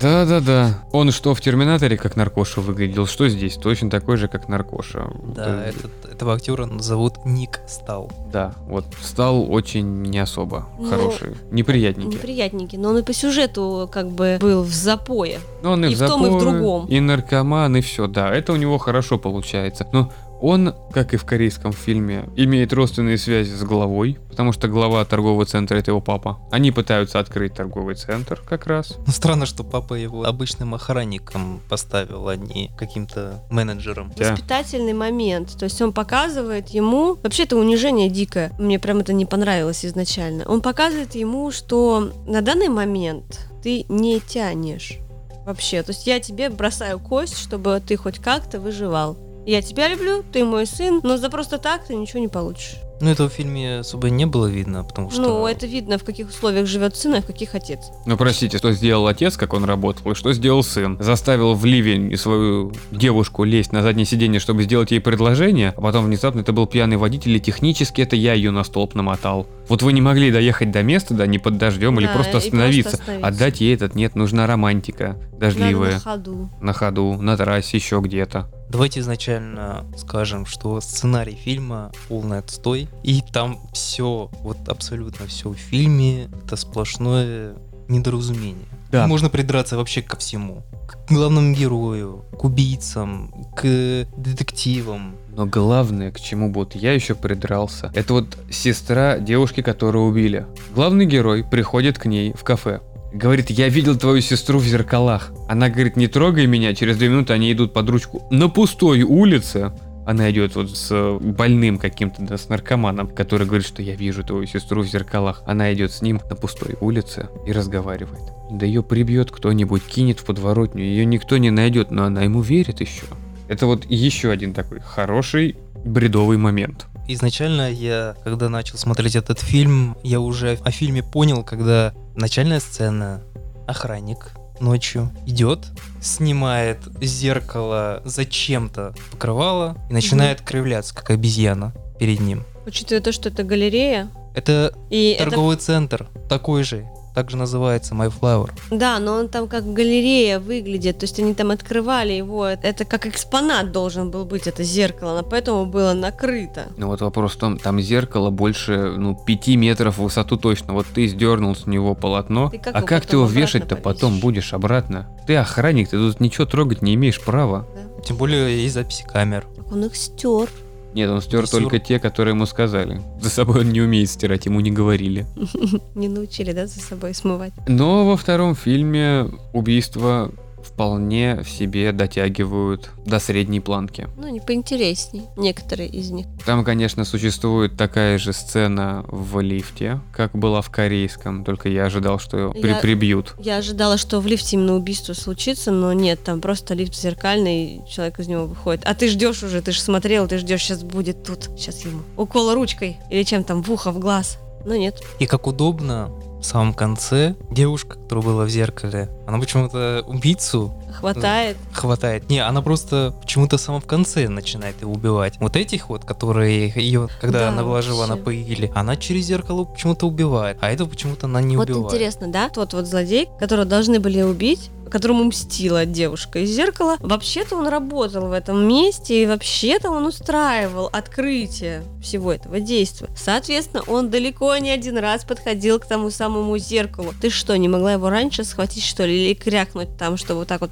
Да-да-да. Он что в Терминаторе как наркоша выглядел, что здесь? Точно такой же, как наркоша. Да, этот, этого актера зовут Ник Стал. Да, вот стал очень не особо Ну, хороший, неприятненький. Неприятненький. Но он и по сюжету как бы был в запое. Но он и, и в в том, и в запое, другом. и наркоман, и все, да, это у него хорошо получается. Но Он, как и в корейском фильме, имеет родственные связи с главой, потому что глава торгового центра это его папа. Они пытаются открыть торговый центр как раз. Ну, странно, что папа его обычным охранником поставил, а не каким-то менеджером. Да. Воспитательный момент. То есть он показывает ему... Вообще это унижение дикое. Мне прям это не понравилось изначально. Он показывает ему, что на данный момент ты не тянешь вообще. То есть я тебе бросаю кость, чтобы ты хоть как-то выживал. Я тебя люблю, ты мой сын, но за просто так ты ничего не получишь. Ну, этого в фильме особо не было видно, потому что... Ну, это видно, в каких условиях живет сын, а в каких отец. Ну, простите, что сделал отец, как он работал, и что сделал сын? Заставил в ливень свою девушку лезть на заднее сиденье, чтобы сделать ей предложение, а потом внезапно это был пьяный водитель, и технически это я ее на столб намотал. Вот вы не могли доехать до места, да, не под дождем, или Да, просто и просто остановиться. остановиться. Отдать ей этот нет, нужна романтика, Надо дождливая, на ходу. на ходу, на трассе, еще где-то. Давайте изначально скажем, что сценарий фильма полный отстой, и там все, вот абсолютно все в фильме, это сплошное недоразумение. Да. Можно придраться вообще ко всему. К главному герою, к убийцам, к детективам. Но главное, к чему вот я еще придрался, это вот сестра девушки, которую убили. Главный герой приходит к ней в кафе. Говорит, я видел твою сестру в зеркалах. Она говорит, не трогай меня, через две минуты они идут под ручку. На пустой улице она идет вот с больным каким-то, да, с наркоманом, который говорит, что я вижу твою сестру в зеркалах. Она идет с ним на пустой улице и разговаривает. Да ее прибьет кто-нибудь, кинет в подворотню, ее никто не найдет, но она ему верит еще. Это вот еще один такой хороший бредовый момент. Изначально я, когда начал смотреть этот фильм, я уже о фильме понял, когда начальная сцена, охранник ночью идет, снимает зеркало зачем-то покрывало и начинает кривляться, как обезьяна перед ним. Учитывая то, что это галерея, Это и это торговый центр, такой же, также называется My Flower. Да, но он там как галерея выглядит, то есть они там открывали его, это как экспонат должен был быть, это зеркало, но поэтому было накрыто. Ну вот вопрос в том, там зеркало больше, ну, 5 метров в высоту точно. Вот ты сдернул с него полотно, Ты как а его как ты его вешать-то потом будешь обратно? Ты охранник, ты тут ничего трогать не имеешь права. Тем более есть записи камер. Так он их стер. Нет, он стер только те, которые ему сказали. За собой он не умеет стирать, ему не говорили. Не научили, да, за собой смывать. Но во втором фильме убийства вполне в себе дотягивают до средней планки. Ну, не поинтересней, некоторые из них. Там, конечно, существует такая же сцена в лифте, как была в корейском, только я ожидал, что при- Я- прибьют. Я ожидала, что в лифте именно убийство случится, но нет, там просто лифт зеркальный, и человек из него выходит. А ты ждешь уже, ты же смотрел, ты ждешь, сейчас будет тут, сейчас ему укол ручкой или чем там, в ухо, в глаз. Но нет. И как удобно, в самом конце девушка, которая была в зеркале, она почему-то убийцу Хватает. хватает. Не, она просто почему-то в самом конце начинает его убивать. Вот этих вот, которые ее, когда Да, она была жива, вообще. напоили, она через зеркало почему-то убивает, а этого почему-то она не вот убивает. интересно, да? Тот вот злодей, которого должны были убить, которому мстила девушка из зеркала, вообще-то он работал в этом месте, и вообще-то он устраивал открытие всего этого действия. Соответственно, он далеко не один раз подходил к тому самому зеркалу. Ты что, не могла его раньше схватить, что ли, или крякнуть там, что вот так вот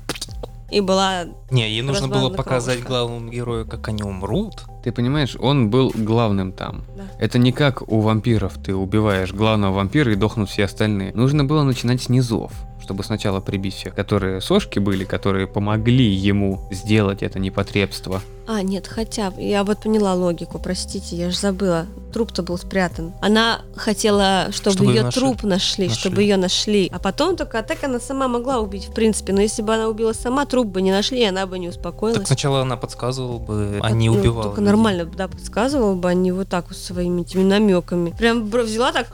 и была... Не, ей нужно было показать кровушка. главному герою, как они умрут. Ты понимаешь, он был главным там. Да. Это не как у вампиров, ты убиваешь главного вампира и дохнут все остальные. Нужно было начинать с низов, чтобы сначала прибить всех, которые сошки были, которые помогли ему сделать это непотребство. А, нет, хотя бы. Я вот поняла логику, простите, я же забыла. Труп-то был спрятан. Она хотела, чтобы, Чтобы ее наши- труп нашли, нашли. чтобы ее нашли. А потом только а так она сама могла убить, в принципе. Но если бы она убила сама, труп бы не нашли, и она бы не успокоилась. Так сначала она подсказывала бы, а Так, не ну, убивала. Только людей. нормально, да, подсказывала бы, а не вот так вот своими этими намеками. Прям бро- взяла так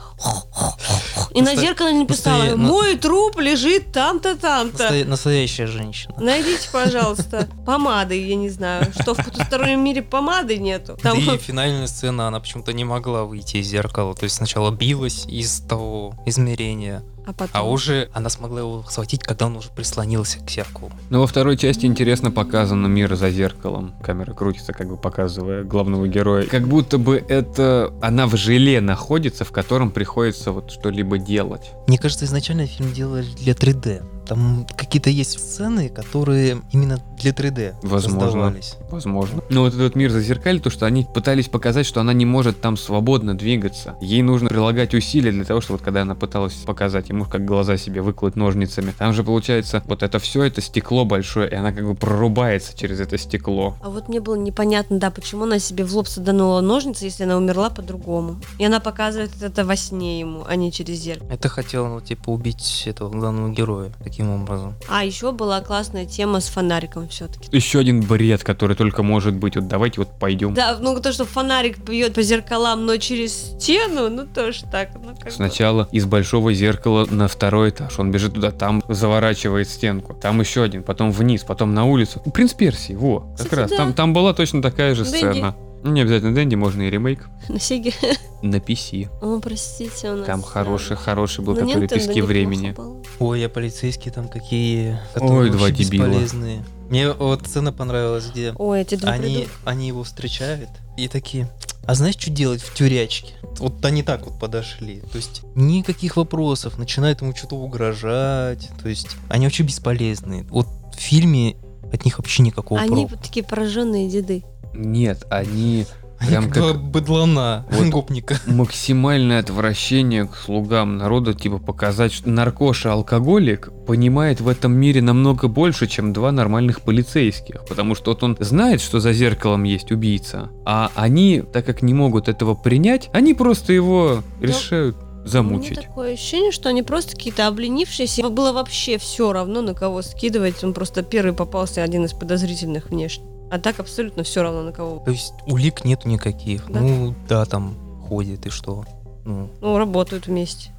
и на зеркало написала, настоя- на- мой труп лежит там-то, там-то. Настоя- Настоящая женщина. Найдите, пожалуйста, помады, я не знаю, что в потустороннем мире помады нету. Там Да и финальная сцена, она почему-то не могла выйти из зеркала. То есть сначала билась из того измерения, а потом... а уже она смогла его схватить, когда он уже прислонился к зеркалу. Но во второй части интересно показано мир за зеркалом. Камера крутится, как бы показывая главного героя. Как будто бы это она в желе находится, в котором приходится вот что-либо делать. Мне кажется, изначально фильм делали для 3D. Там какие-то есть сцены, которые именно для 3D Возможно. создавались. Возможно. Но вот этот мир зазеркали, то, что они пытались показать, что она не может там свободно двигаться. Ей нужно прилагать усилия для того, чтобы вот когда она пыталась показать ему, как глаза себе выколоть ножницами, там же получается вот это все, это стекло большое, и она как бы прорубается через это стекло. А вот мне было непонятно, да, почему она себе в лоб саданула ножницы, если она умерла по-другому. И она показывает это во сне ему, а не через зеркало. Это хотел, ну, типа, убить этого главного героя таким образом. А еще была классная тема с фонариком все-таки. Еще один бред, который только может быть. Вот давайте вот пойдем. Да, ну то, что фонарик бьет по зеркалам, но через стену, ну тоже так. Ну, как бы. Сначала из большого зеркала на второй этаж. Он бежит туда, там заворачивает стенку. Там еще один, потом вниз, потом на улицу. Принц Персии, во, как Кстати, раз. да. Там, там была точно такая же Дэнди. сцена. Не обязательно Дэнди, можно и ремейк. На Сеге. На PC. О, простите, у нас... Там хороший, хороший был, на который Nintendo пески времени. было. Ой, а полицейские там какие... Ой, два дебила. бесполезные. Мне вот сцена понравилась, где Ой, эти два они, придурка. они его встречают и такие, а знаешь, что делать в тюрячке? Вот они так вот подошли. То есть никаких вопросов, начинают ему что-то угрожать. То есть они вообще бесполезные. Вот в фильме от них вообще никакого Они проку. вот такие пораженные деды. Нет, они Они прям как как- быдлана, Вот. гопника. максимальное отвращение к слугам народа, типа показать, что наркоша-алкоголик понимает в этом мире намного больше, чем два нормальных полицейских, потому что вот он знает, что за зеркалом есть убийца, а они, так как не могут этого принять, они просто его решают У меня замучить. такое ощущение, что они просто какие-то обленившиеся. Было вообще все равно, на кого скидывать. Он просто первый попался один из подозрительных внешне. А так абсолютно все равно на кого. То есть улик нету никаких. Да. Ну да, там ходит и что. Ну, Ну, работают вместе.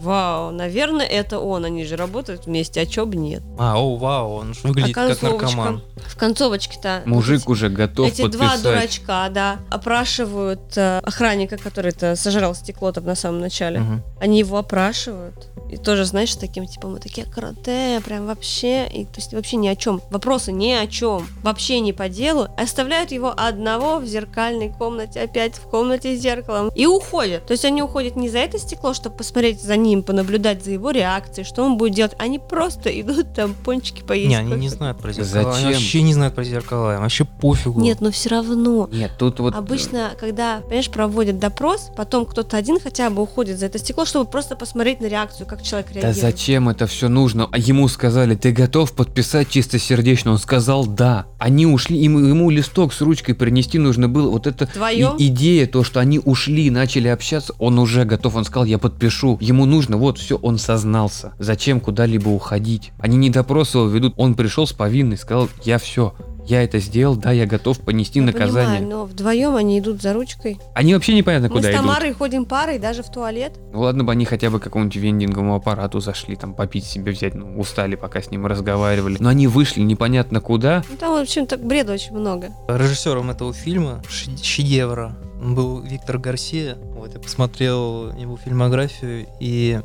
Вау, наверное, это он. Они же работают вместе, а чё бы нет. а, о, вау, он же выглядит а как наркоман. В концовочке-то... Мужик уже готов Эти два подписать. дурачка, да, опрашивают э, охранника, который-то сожрал стекло там на самом начале. Мгм. Они его опрашивают. И тоже, знаешь, с таким типом, мы такие карате, прям вообще. И, то есть вообще ни о чем. Вопросы ни о чем. Вообще не по делу. Оставляют его одного в зеркальной комнате, опять в комнате с зеркалом. И уходят. То есть они уходят не за это стекло, чтобы посмотреть за ним, понаблюдать за его реакцией, что он будет делать. Они просто идут там пончики поесть. Не, они не знают про зеркала. Зачем? Они вообще не знают про зеркала. Им вообще пофигу. Нет, но все равно. Нет, тут вот... Обычно, когда, понимаешь, проводят допрос, потом кто-то один хотя бы уходит за это стекло, чтобы просто посмотреть на реакцию, как человек Да реагирует. зачем это все нужно? А ему сказали, ты готов подписать чистосердечно? Он сказал да. Они ушли, ему, ему листок с ручкой принести нужно было. Вот это и- идея, то, что они ушли, начали общаться, он уже готов, он сказал, я подпишу. Ему нужно, вот все, он сознался. Зачем куда-либо уходить? Они не допрос его ведут, он пришел с повинной, сказал, я все, я это сделал, да, я готов понести Я наказание. понимаю, но вдвоем они идут за ручкой. Они вообще непонятно Мы куда с идут. Тамарой ходим парой даже в туалет. Ну ладно бы они хотя бы к какому-нибудь вендинговому аппарату зашли, там попить себе взять, ну устали, пока с ним разговаривали. Но они вышли непонятно куда. Ну, там, в общем, так бреда очень много. Режиссером этого фильма, ш- шедевра, был Виктор Гарсия. Вот, я посмотрел его фильмографию, и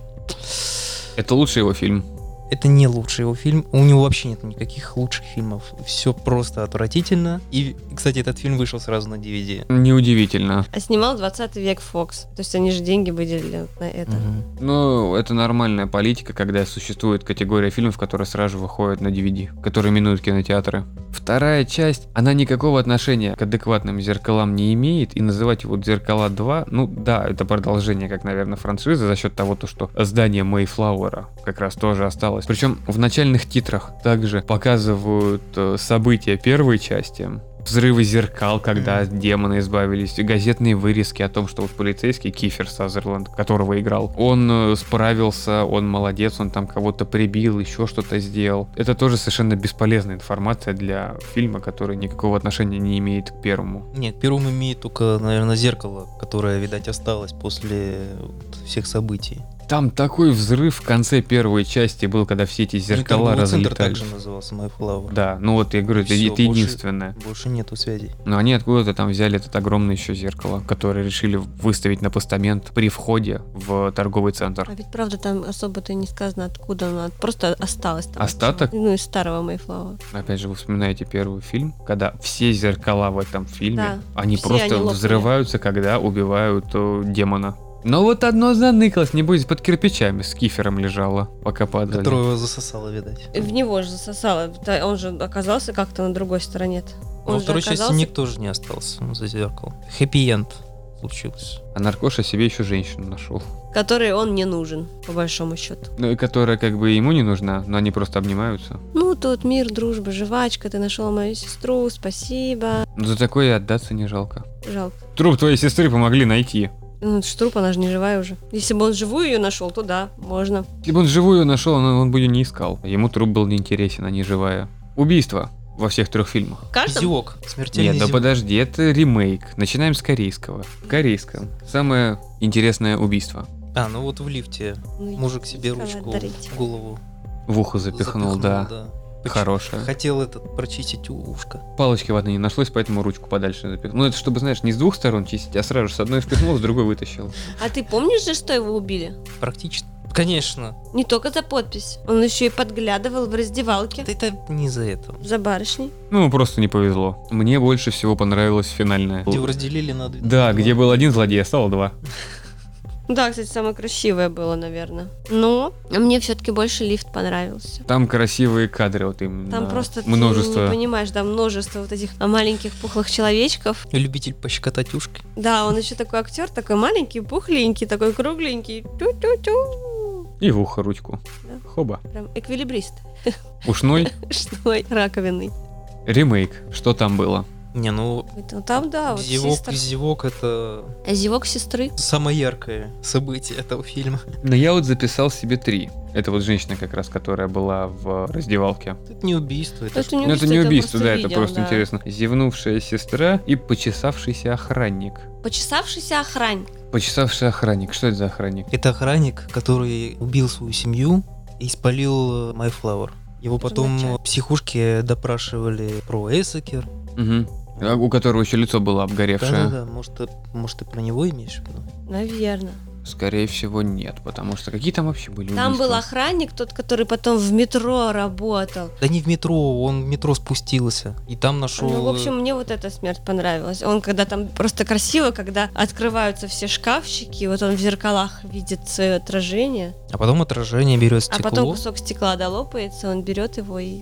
Это лучший его фильм. Это не лучший его фильм. У него вообще нет никаких лучших фильмов. Все просто отвратительно. И, кстати, этот фильм вышел сразу на DVD. Неудивительно. А снимал 20 век Фокс. То есть они же деньги выделили на это. Мгм. Ну, это нормальная политика, когда существует категория фильмов, которые сразу же выходят на DVD, которые минуют кинотеатры. Вторая часть, она никакого отношения к адекватным зеркалам не имеет, и называть его «Зеркала 2», ну да, это продолжение, как, наверное, франшизы, за счет того, то, что здание Мейфлауэра как раз тоже осталось. Причем в начальных титрах также показывают э, события первой части, Взрывы зеркал, когда Мгм. демоны избавились, газетные вырезки о том, что вот полицейский Кифер Сазерленд, которого играл, он э, справился, он молодец, он там кого-то прибил, еще что-то сделал. Это тоже совершенно бесполезная информация для фильма, который никакого отношения не имеет к первому. Нет, первым имеет только, наверное, зеркало, которое, видать, осталось после всех событий. Там такой взрыв в конце первой части был, когда все эти зеркала Торговый центр разлетались. также назывался My Flower. Да, ну вот я говорю, это, Всё, это больше- единственное. Больше нету связей. Но они откуда-то там взяли это огромное еще зеркало, которое решили выставить на постамент при входе в торговый центр. А ведь правда там особо-то не сказано, откуда оно просто осталось. Там Остаток? Ну, из старого Мейфлауэра. Опять же, вы вспоминаете первый фильм, когда все зеркала в этом фильме, Да, они просто они лопнули. взрываются, когда убивают э, демона. Но вот одно заныкалось, небось, под кирпичами с кифером лежало, пока падали. Которую его засосало, видать. В него же засало. Да, Он же оказался как-то на другой стороне. Но Он во же второй части оказался- никто же не остался ну, за зеркалом. Хэппи-энд случился. А наркоша себе еще женщину нашел. Который он не нужен, по большому счету. Ну и которая как бы ему не нужна, но они просто обнимаются. Ну, тут мир, дружба, жвачка, ты нашел мою сестру, спасибо. Но за такое отдаться не жалко. Жалко. Труп твоей сестры помогли найти. Ну, это ж труп, она же не живая уже. Если бы он живую ее нашел, то да, можно. Если бы он живую нашел, он, он бы ее не искал. Ему труп был неинтересен, а не живая. Убийство во всех трех фильмах. В каждом? Зевок. Смертельный Нет, да зевок. подожди, это ремейк. Начинаем с корейского. В корейском. Самое интересное убийство. А, ну вот в лифте Ну, мужик себе ручку дарите. в голову В ухо запихнул, да. Хорошее. Хотел этот прочистить ушко. Палочки ватной не нашлось, поэтому ручку подальше запихнул. Ну это чтобы, знаешь, не с двух сторон чистить, а сразу же с одной впихнул, с другой вытащил. А ты помнишь же, что его убили? Практично. Конечно. Не только за подпись. Он еще и подглядывал в раздевалке Да это не из-за этого. за барышней. Ну, просто не повезло. Мне больше всего понравилось финальное. Где его разделили на две- Да, где был один злодей, а стало два. Да, кстати, самое красивое было, наверное. Но мне все-таки больше лифт понравился. Там красивые кадры, вот именно. Там просто ты множество. не понимаешь, да, множество вот этих маленьких пухлых человечков. Любитель пощекотать ушки. Да, он еще такой актер, такой маленький, пухленький, такой кругленький. Тю-тю-тю. И в ухо ручку. Да. Хоба. Прям эквилибрист. Ушной Что? Раковинный. ремейк. Что там было? Не, ну, Это там, да, вот зевок, сестра. зевок это А Зевок сестры. самое яркое событие этого фильма. Но я вот записал себе три. Это вот женщина как раз, которая была в раздевалке. Это не убийство, это, Это не Ну это не убийство, да, это видео, просто да. интересно. Зевнувшая сестра и почесавшийся охранник. Почесавшийся охранник. Почесавший охранник. Что это за охранник? Это охранник, который убил свою семью и спалил My Flower. Его потом в психушке допрашивали про Эссекер. Угу. У которого еще лицо было обгоревшее. Да-да-да, может, ты- может, ты про него имеешь в виду? Наверное. Скорее всего, нет, потому что какие там вообще были Там убийства? был охранник, тот, который потом в метро работал. Да не в метро, он в метро спустился. И там нашел... Ну, в общем, мне вот эта смерть понравилась. Он когда там просто красиво, когда открываются все шкафчики, вот он в зеркалах видит свое отражение, А потом отражение берет а стекло. потом кусок стекла долопается, он берет его и...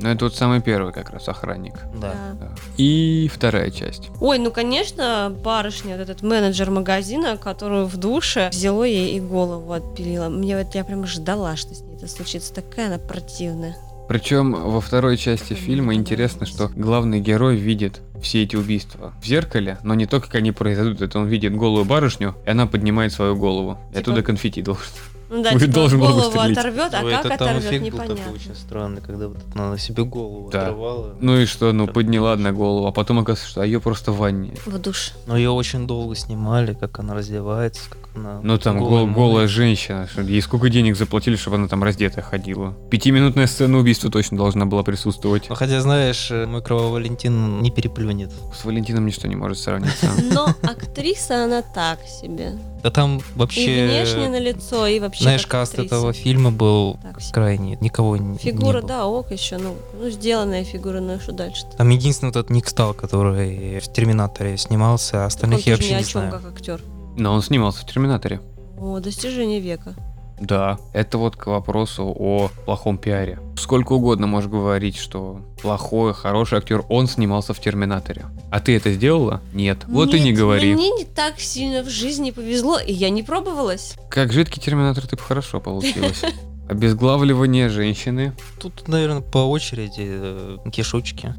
Ну, это вот самый первый как раз охранник. Да. Да. И вторая часть. Ой, ну, конечно, барышня, вот этот менеджер магазина, которую в душе взяла ей и голову отпилила. Мне вот я прям ждала, что с ней это случится. Такая она противная. Причем во второй части фильма интересно, что главный герой видит все эти убийства в зеркале, но не то, как они произойдут, это он видит голую барышню, и она поднимает свою голову. И Типа- оттуда конфетти должен. Ну да, типа должен был голову выстрелить. оторвет, а Ой, как это там оторвет, эффект был непонятно. очень странный, когда вот она себе голову Да. оторвала. Ну и что, ну подняла одна голову, а потом оказывается, что ее просто в ванне. В душ. Но ее очень долго снимали, как она раздевается, как она... Ну там голая гол- голая женщина, что ей сколько денег заплатили, чтобы она там раздетая ходила. Пятиминутная сцена убийства точно должна была присутствовать. Ну, хотя, знаешь, э, мой кровавый Валентин не переплюнет. С Валентином ничто не может сравниться. Но актриса она так себе. Да там И вообще... внешне на лицо, и вообще Знаешь, как каст актриса. этого фильма был Так крайний, никого не Фигура, не было. да, ок еще, ну, ну, сделанная фигура, ну и что дальше-то? Там единственный вот этот Ник Стал, который в Терминаторе снимался, а остальных я тоже ни вообще о не чем, знаю. как актер. Но он снимался в Терминаторе. О, достижение века. Да, это вот к вопросу о плохом пиаре. Сколько угодно можешь говорить, что плохой, хороший актер, он снимался в Терминаторе. А ты это сделала? Нет. Вот и не говори. Мне не так сильно в жизни повезло, и я не пробовалась. Как жидкий Терминатор ты бы хорошо получилось. Обезглавливание женщины, Тут, наверное, по очереди э, кишочки.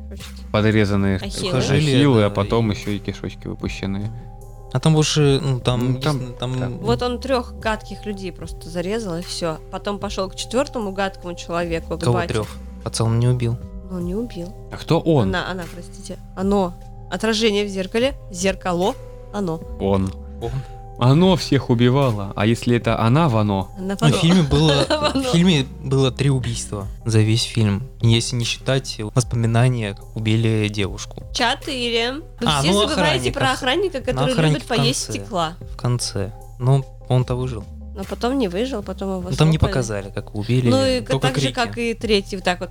подрезанные Ахиллы. Сухожилия, ахиллы, да, а потом и- еще и кишочки выпущенные. А там больше, ну, там, Ну, там- единственное, там, да. Вот он трех гадких людей просто зарезал, и все. Потом пошел к четвертому гадкому человеку, к кого трех? Пацан не убил. Ну, не убил. А кто он? Она, она, простите. Оно. Отражение в зеркале. Зеркало. Оно. Он. Он. Оно всех убивало. А если это она в оно? Она Ну, в фильме было, в фильме было три убийства за весь фильм. Если не считать воспоминания, как убили девушку Четыре. Вы А, все ну, забываете охранник, про ох- охранника, который охранник любит поесть конце. стекла. в конце. Ну, он-то выжил. Но потом не выжил, потом его Ну, там не показали, как убили. Ну и только так же, крики. как и третий, вот так вот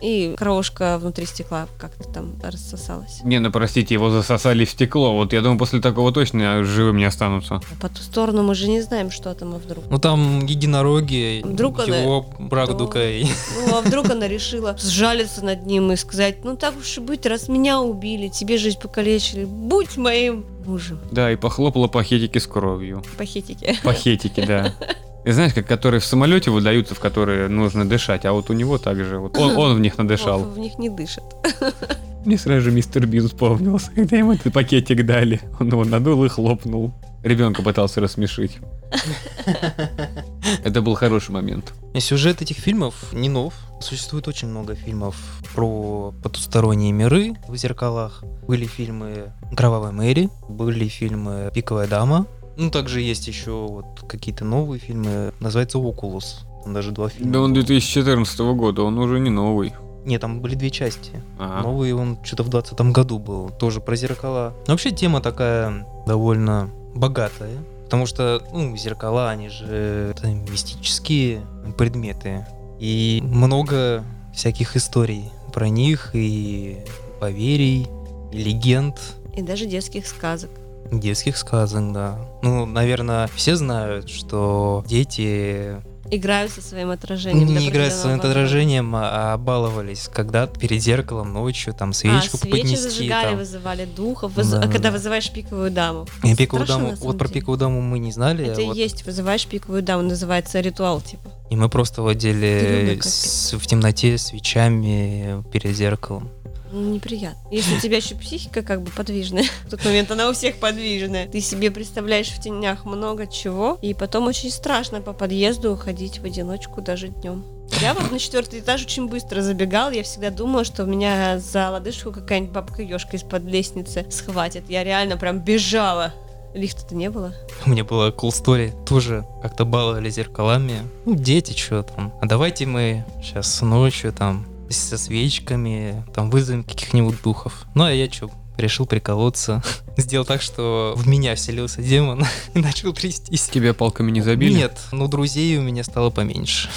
и крошка внутри стекла как-то там рассосалась. Не, ну простите, его засосали в стекло. Вот я думаю, после такого точно живым не останутся. А по ту сторону мы же не знаем, что там, а вдруг. Ну там единороги, Вдруг она- его Брагдукой. Ну, а вдруг она решила сжалиться над ним и сказать, ну так уж и быть, раз меня убили, тебе жизнь покалечили, будь моим мужем. Да, и похлопала пакетики с кровью. Пакетики. Пакетики, да. И знаешь, как которые в самолете выдаются, в которые нужно дышать, а вот у него также вот он, он в них надышал. Вов в них не дышит. Мне сразу же мистер Бин вспомнился, когда ему этот пакетик дали. Он его надул и хлопнул. Ребенка пытался рассмешить. Это был хороший момент. Сюжет этих фильмов не нов. Существует очень много фильмов про потусторонние миры в зеркалах. Были фильмы «Кровавая Мэри», были фильмы «Пиковая дама». Ну, также есть еще вот какие-то новые фильмы. Называется «Окулус». Там даже два фильма. Да он было. 2014 года, он уже не новый. Нет, там были две части. Ага. Новый он что-то в 20 году был, тоже про зеркала. Но вообще тема такая довольно богатая, потому что, ну, зеркала, они же это мистические предметы. И много всяких историй про них, и поверий, и легенд, И даже детских сказок. Детских сказок, да. Ну, наверное, все знают, что дети Играют со своим отражением. не играют со своим возраста. отражением, а баловались, когда перед зеркалом ночью там свечку а, свечи поднести. зажигали, там. вызывали духов, выз- Да, а да, когда да. вызываешь пиковую даму. И пиковую Страшно, даму, вот про пиковую даму мы не знали, Это вот, и есть, вызываешь пиковую даму, называется ритуал, типа. и мы просто капец. с- в темноте свечами перед зеркалом. Неприятно. Если у тебя еще психика как бы подвижная, в тот момент она у всех подвижная, ты себе представляешь в тенях много чего, и потом очень страшно по подъезду ходить в одиночку даже днем. Я вот на четвертый этаж очень быстро забегал, я всегда думала, что меня за лодыжку какая-нибудь бабка ешка из-под лестницы схватит. Я реально прям бежала. Лифта-то не было. У меня была cool story, тоже как-то баловали зеркалами. Ну, дети, что там. А давайте мы сейчас ночью там со свечками там вызовем каких-нибудь духов. Ну, а я что, решил приколоться. Сделал так, что в меня вселился демон и начал трястись. Тебя палками не забили? Нет, но друзей у меня стало поменьше.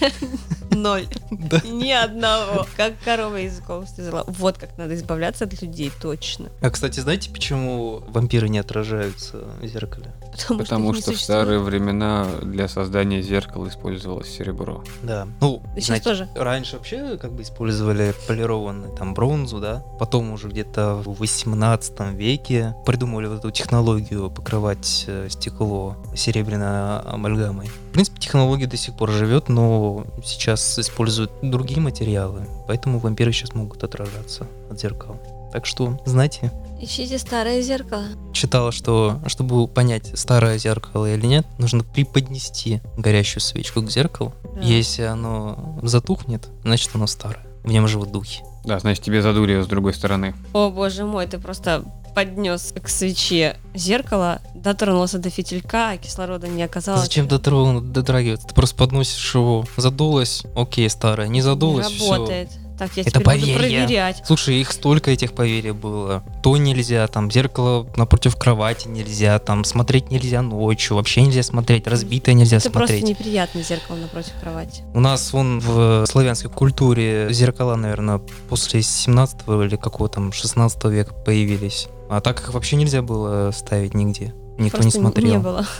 Ноль. Да. Ни одного. Как корова языком слезала. Вот как надо избавляться от людей, точно. А, кстати, знаете, почему вампиры не отражаются в зеркале? Потому, Потому не что в старые времена для создания зеркала использовалось серебро. Да. Ну, сейчас знаете, тоже. раньше вообще как бы использовали полированную там бронзу, да. Потом уже где-то в 18 веке придумали вот эту технологию покрывать э, стекло серебряной амальгамой. Принципе, технология до сих пор живет, но сейчас используют другие материалы, поэтому вампиры сейчас могут отражаться от зеркал. Так что, знаете, Ищите старое зеркало. читала, что чтобы понять, старое зеркало или нет, нужно преподнести горящую свечку к зеркалу. Да. Если оно затухнет, значит оно старое. В нем живут духи. Да, значит, тебе задули с другой стороны. О боже мой, ты просто поднес к свече зеркало, дотронулся до фитилька, а кислорода не оказалось. Зачем дотрогну- дотрагиваться? Ты просто подносишь его, задулось, окей, старое, не задулось, Не работает. Так, я Это теперь буду поверье. проверять. Слушай, их столько этих поверий было. То нельзя, там зеркало напротив кровати нельзя, там смотреть нельзя ночью, вообще нельзя смотреть, разбитое нельзя Это просто смотреть. неприятное зеркало напротив кровати. У нас вон в славянской культуре зеркала, наверное, после 17 или какого там 16 века появились. А так их вообще нельзя было ставить нигде. Никто Просто не смотрел. не было.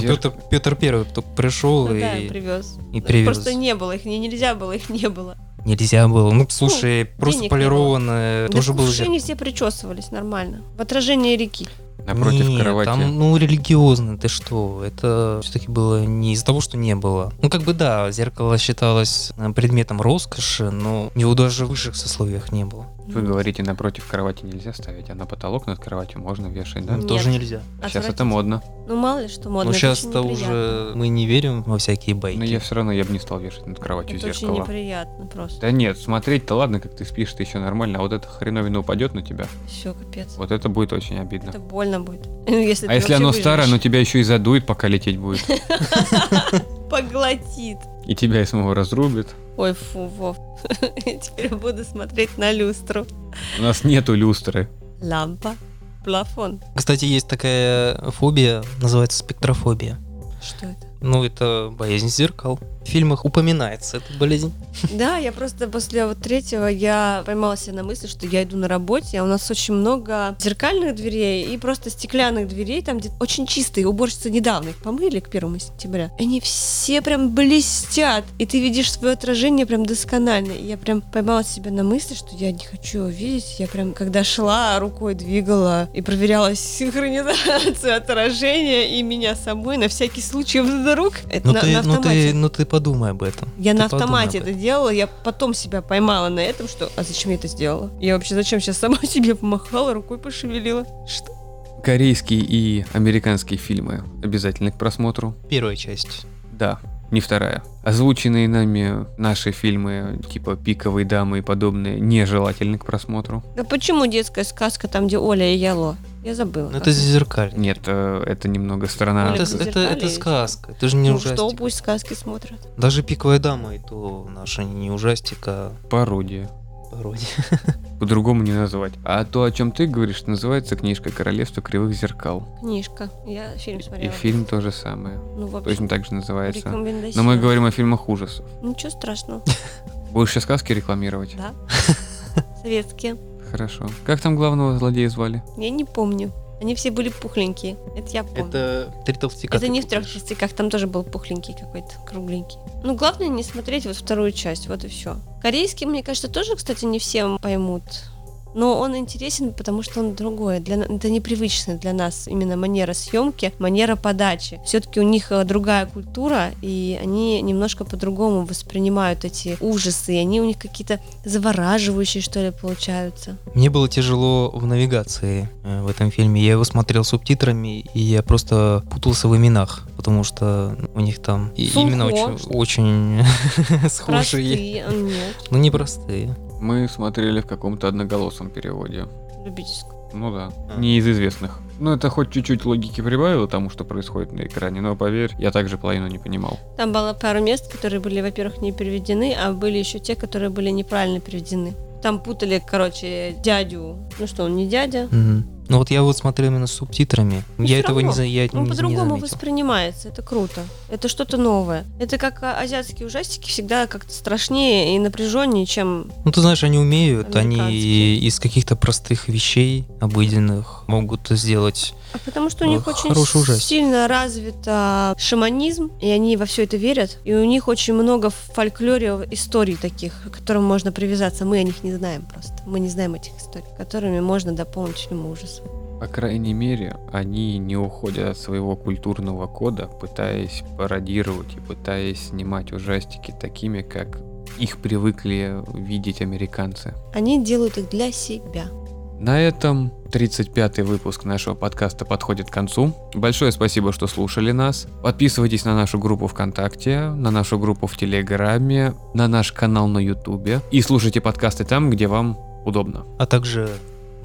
Зер- Петр, Петр Первый только пришел Ну да, и привез. и привез. Просто не было их, не нельзя было, их не было. нельзя было. Ну, слушай, просто денег не полированное тоже да было слушай, зеркало. они все причесывались нормально. В отражении реки. Напротив Нет, кровати. Там, ну, религиозно, ты что? Это все-таки было не из-за того, что не было. Ну, как бы да, зеркало считалось э, предметом роскоши, но его даже в высших сословиях не было. Вы говорите, напротив кровати нельзя ставить, а на потолок над кроватью можно вешать, да? Нет. Тоже нельзя. Сейчас это модно. Ну мало ли что модно. Очень сейчас-то уже мы не верим во всякие байки. Но я все равно я бы не стал вешать над кроватью Это очень зеркало. неприятно просто. Да нет, смотреть-то ладно, как ты спишь, ты еще нормально, а вот эта хреновина упадет на тебя, Все, капец. вот это будет очень обидно. Это больно будет. Если а если оно старое, выживешь. оно тебя еще и задует, пока лететь будет. Поглотит. И тебя и самого разрубит. Ой, фу, Вов. Теперь буду смотреть на люстру. У нас нету люстры. Лампа, плафон. Кстати, есть такая фобия, называется спектрофобия. Что это? Ну, это боязнь зеркал. В фильмах упоминается эта болезнь. Да, я просто после вот третьего я поймала себя на мысли, что я иду на работе, а у нас очень много зеркальных дверей и просто стеклянных дверей, там где очень чистые, уборщицы недавно их помыли к первому сентября. Они все прям блестят, и ты видишь свое отражение прям досконально. И я прям поймала себя на мысли, что я не хочу его видеть. Я прям, когда шла, рукой двигала и проверяла синхронизацию отражения и меня самой на всякий случай вдруг. Это Ну на, ты, на ну автомате. ты, ну ты подумай об этом. Я Ты на автомате это делала, я потом себя поймала на этом, что а зачем я это сделала? Я вообще зачем сейчас сама себе помахала, рукой пошевелила? Что? Корейские и американские фильмы обязательны к просмотру. Первая часть. Да, не вторая. Озвученные нами наши фильмы, типа «Пиковые дамы» и подобные, нежелательны к просмотру. А почему детская сказка там, где Оля и Яло? Я забыла. Ну это зеркаль. Нет, э, это немного страна. Это, это, это сказка. Это же не ну ужастик. что, пусть сказки смотрят. Даже пиковая дама, и то наша не ужастик, а Пародия. Пародия. По-другому не назвать. А то, о чем ты говоришь, называется книжка «Королевство кривых зеркал». Книжка. Я фильм И смотрела. фильм то же самое. Ну, в общем, Точно так же называется. Но мы говорим о фильмах ужасов. Ничего страшного. Будешь сейчас сказки рекламировать? Да. Советские. Хорошо. Как там главного злодея звали? Я не помню. Они все были пухленькие. Это я помню. Это три толстяка. Это не в трех частях, там тоже был пухленький какой-то, кругленький. Ну, главное не смотреть вот вторую часть, вот и все. Корейский, мне кажется, тоже, кстати, не все поймут. Но он интересен, потому что он другой. Для, это непривычно для нас именно манера съемки, манера подачи. Все-таки у них э, другая культура, и они немножко по-другому воспринимают эти ужасы, и они у них какие-то завораживающие, что ли, получаются. Мне было тяжело в навигации э, в этом фильме. Я его смотрел субтитрами, и я просто путался в именах, потому что у них там Сухо. имена очень, очень схожие. Простые, а нет, Ну, непростые. Мы смотрели в каком-то одноголосом переводе. любительском. Ну да. А. Не из известных. Ну это хоть чуть-чуть логики прибавило тому, что происходит на экране, но поверь, я также половину не понимал. Там было пару мест, которые были, во-первых, не переведены, а были еще те, которые были неправильно переведены. Там путали, короче, дядю. Ну что, он не дядя. Мгм. Ну вот я вот смотрел именно с субтитрами. Ну, я этого не, равно. за- я Он не, не по-другому воспринимается. Это круто. Это что-то новое. Это как а, азиатские ужастики всегда как-то страшнее и напряженнее, чем Ну, ты знаешь, они умеют, они из каких-то простых вещей, обыденных, могут сделать... А потому что у них Ох, очень ужастик. сильно развит шаманизм, и они во все это верят. И у них очень много в фольклоре историй таких, к которым можно привязаться. Мы о них не знаем просто. Мы не знаем этих историй, которыми можно дополнить фильм По крайней мере, они не уходят от своего культурного кода, пытаясь пародировать и пытаясь снимать ужастики такими, как их привыкли видеть американцы. Они делают их для себя. На этом 35-й выпуск нашего подкаста подходит к концу. Большое спасибо, что слушали нас. Подписывайтесь на нашу группу ВКонтакте, на нашу группу в Телеграме, на наш канал на Ютубе и слушайте подкасты там, где вам удобно. А также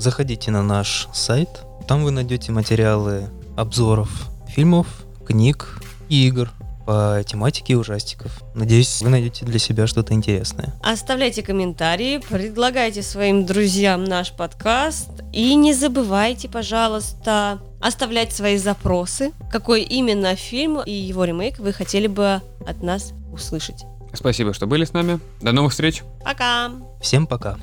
заходите на наш сайт, там вы найдете материалы обзоров фильмов, книг и игр по тематике ужастиков. Надеюсь, вы найдете для себя что-то интересное. Оставляйте комментарии, предлагайте своим друзьям наш подкаст и не забывайте, пожалуйста, оставлять свои запросы, какой именно фильм и его ремейк вы хотели бы от нас услышать. Спасибо, что были с нами. До новых встреч! Пока! Всем пока!